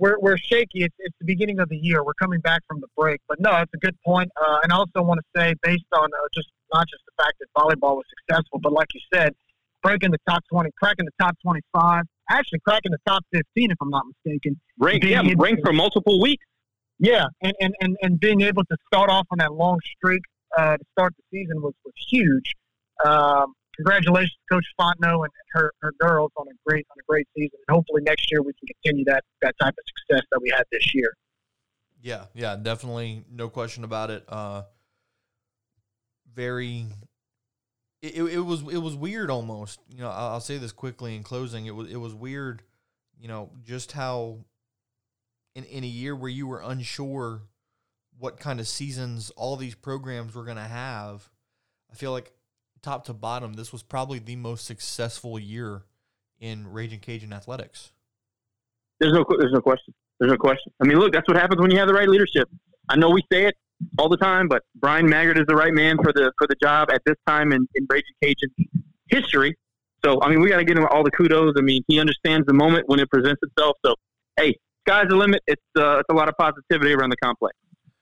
we're, we're shaky. It's, it's the beginning of the year. We're coming back from the break. But no, it's a good point. Uh, and I also want to say, based on uh, just not just the fact that volleyball was successful, but like you said, breaking the top 20, cracking the top 25, actually cracking the top 15, if I'm not mistaken.
Ranked, yeah,
able
ranked for multiple weeks.
Yeah, and, and, and, and being able to start off on that long streak uh, to start the season was, was huge. Um, congratulations, Coach Fontenot and her, her girls on a great on a great season. And hopefully next year we can continue that that type of success that we had this year.
Yeah, yeah, definitely, no question about it. Uh, very, it, it, it was it was weird almost. You know, I'll, I'll say this quickly in closing. It was it was weird. You know, just how in in a year where you were unsure what kind of seasons all these programs were going to have, I feel like top to bottom, this was probably the most successful year in Raging Cajun athletics.
There's no, there's no question. There's no question. I mean, look, that's what happens when you have the right leadership. I know we say it all the time, but Bryan Maggard is the right man for the for the job at this time in, in Raging Cajun history. So, I mean, we got to give him all the kudos. I mean, he understands the moment when it presents itself. So, hey, sky's the limit. It's uh, it's a lot of positivity around the complex.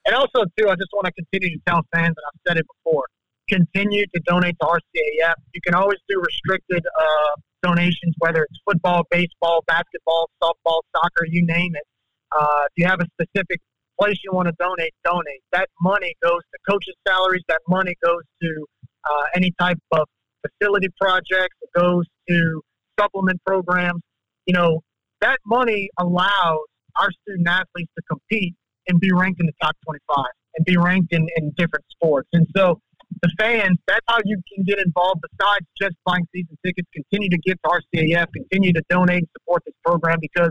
And also, too, I just want to continue to tell fans, and I've said it before, continue to donate to RCAF. You can always do restricted uh, donations, whether it's football, baseball, basketball, softball, soccer, you name it. Uh, if you have a specific place you want to donate, donate. That money goes to coaches' salaries. That money goes to uh, any type of facility projects. It goes to supplement programs. You know, that money allows our student athletes to compete and be ranked in the top 25 and be ranked in, in different sports. And so the fans, that's how you can get involved besides just buying season tickets. Continue to give to RCAF, continue to donate and support this program because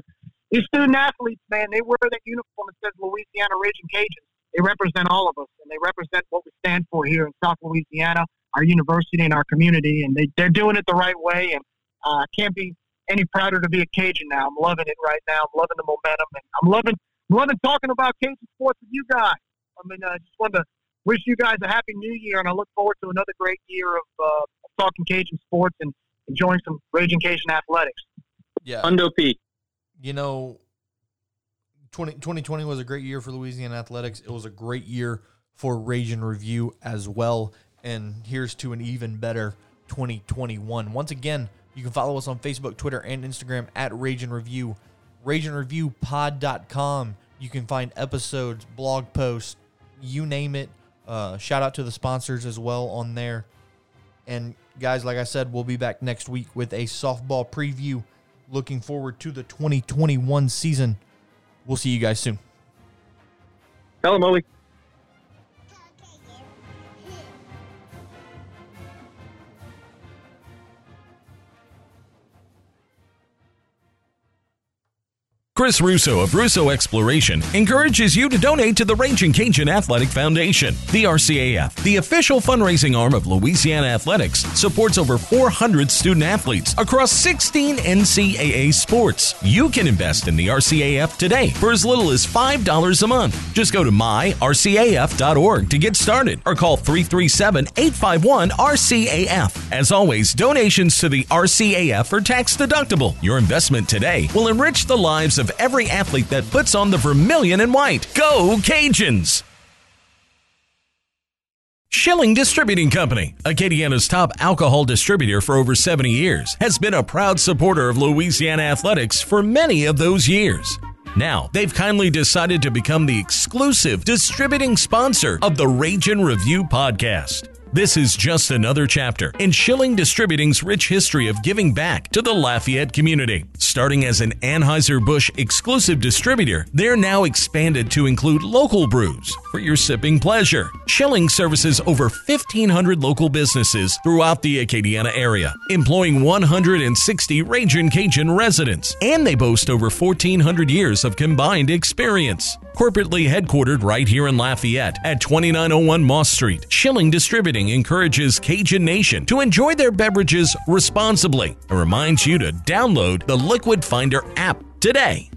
these student athletes, man, they wear that uniform that says Louisiana Raging Cajuns. They represent all of us and they represent what we stand for here in South Louisiana, our university and our community. And they, they're doing it the right way. And uh, I can't be any prouder to be a Cajun now. I'm loving it right now. I'm loving the momentum and I'm loving I'm loving talking about Cajun sports with you guys. I mean, I just wanted to wish you guys a happy new year, and I look forward to another great year of uh, talking Cajun sports and enjoying some Raging Cajun athletics.
Yeah,
Undo P.
you know 20, 2020 was a great year for Louisiana athletics. It was a great year for Raging Review as well. And here's to an even better 2021. Once again, you can follow us on Facebook, Twitter, and Instagram at Ragin' Review. RageandReviewPod.com. You can find episodes, blog posts, you name it. Uh, shout out to the sponsors as well on there. And guys, like I said, we'll be back next week with a softball preview. Looking forward to the 2021 season. We'll see you guys soon.
Tell him,
Chris Russo of Russo Exploration encourages you to donate to the Raging Cajun Athletic Foundation. The RCAF, the official fundraising arm of Louisiana Athletics, supports over 400 student athletes across 16 NCAA sports. You can invest in the RCAF today for as little as $5 a month. Just go to myrcaf.org to get started or call 337 851 RCAF. As always, donations to the RCAF are tax deductible. Your investment today will enrich the lives of every athlete that puts on the vermilion and white. Go Cajuns! Schilling Distributing Company, Acadiana's top alcohol distributor for over 70 years, has been a proud supporter of Louisiana athletics for many of those years. Now, they've kindly decided to become the exclusive distributing sponsor of the Ragin' Review podcast. This is just another chapter in Schilling Distributing's rich history of giving back to the Lafayette community. Starting as an Anheuser-Busch exclusive distributor, they're now expanded to include local brews for your sipping pleasure. Schilling services over 1,500 local businesses throughout the Acadiana area, employing 160 Ragin' Cajun residents, and they boast over 1,400 years of combined experience. Corporately headquartered right here in Lafayette at 2901 Moss Street, Schilling Distributing encourages Cajun Nation to enjoy their beverages responsibly and reminds you to download the Liquid Finder app today.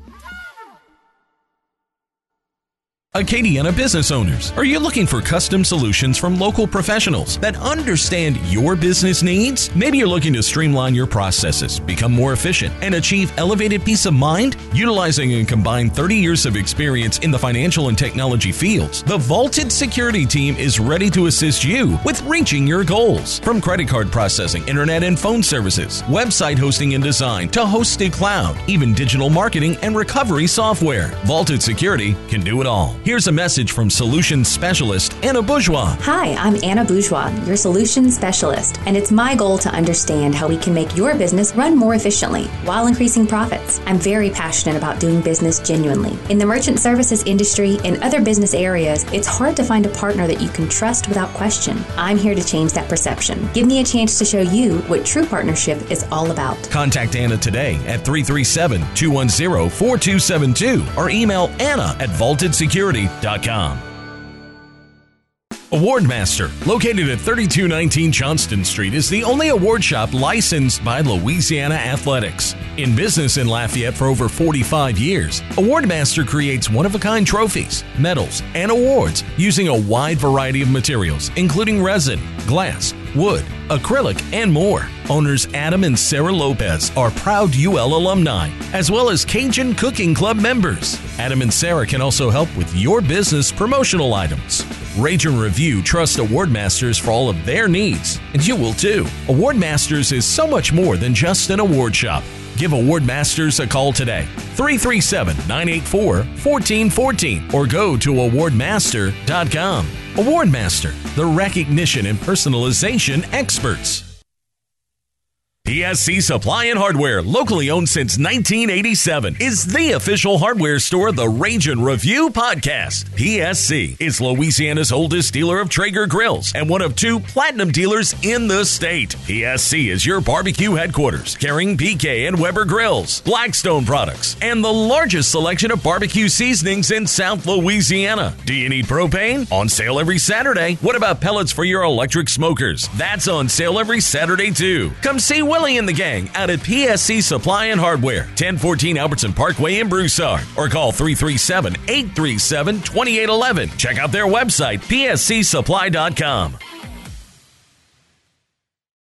Acadiana business owners, are you looking for custom solutions from local professionals that understand your business needs? Maybe you're looking to streamline your processes, become more efficient, and achieve elevated peace of mind? Utilizing a combined 30 years of experience in the financial and technology fields, the Vaulted Security team is ready to assist you with reaching your goals. From credit card processing, internet and phone services, website hosting and design, to hosted cloud, even digital marketing and recovery software, Vaulted Security can do it all. Here's a message from solutions specialist Anna Bourgeois.
Hi, I'm Anna Bourgeois, your solutions specialist, and it's my goal to understand how we can make your business run more efficiently while increasing profits. I'm very passionate about doing business genuinely. In the merchant services industry and other business areas, it's hard to find a partner that you can trust without question. I'm here to change that perception. Give me a chance to show you what true partnership is all about.
Contact Anna today at 337 210 4272 or email Anna at vaultedsecurity.com security.com. Awardmaster, located at 3219 Johnston Street, is the only award shop licensed by Louisiana Athletics. In business in Lafayette for over 45 years, Awardmaster creates one of a kind trophies, medals, and awards using a wide variety of materials, including resin, glass, wood, acrylic, and more. Owners Adam and Sarah Lopez are proud UL alumni, as well as Cajun Cooking Club members. Adam and Sarah can also help with your business promotional items. Ragin' Review trusts Awardmasters for all of their needs, and you will too. Awardmasters is so much more than just an award shop. Give Awardmasters a call today, 337 984 1414, or go to awardmaster.com. Awardmaster, the recognition and personalization experts. PSC Supply and Hardware, locally owned since 1987, is the official hardware store of the and Review podcast. PSC is Louisiana's oldest dealer of Traeger grills and one of two platinum dealers in the state. PSC is your barbecue headquarters, carrying PK and Weber grills, Blackstone products, and the largest selection of barbecue seasonings in South Louisiana. Do you need propane? On sale every Saturday. What about pellets for your electric smokers? That's on sale every Saturday too. Come see Willie and the gang out at PSC Supply and Hardware, 1014 Albertson Parkway in Broussard, or call 337 837 2811. Check out their website, pscsupply.com.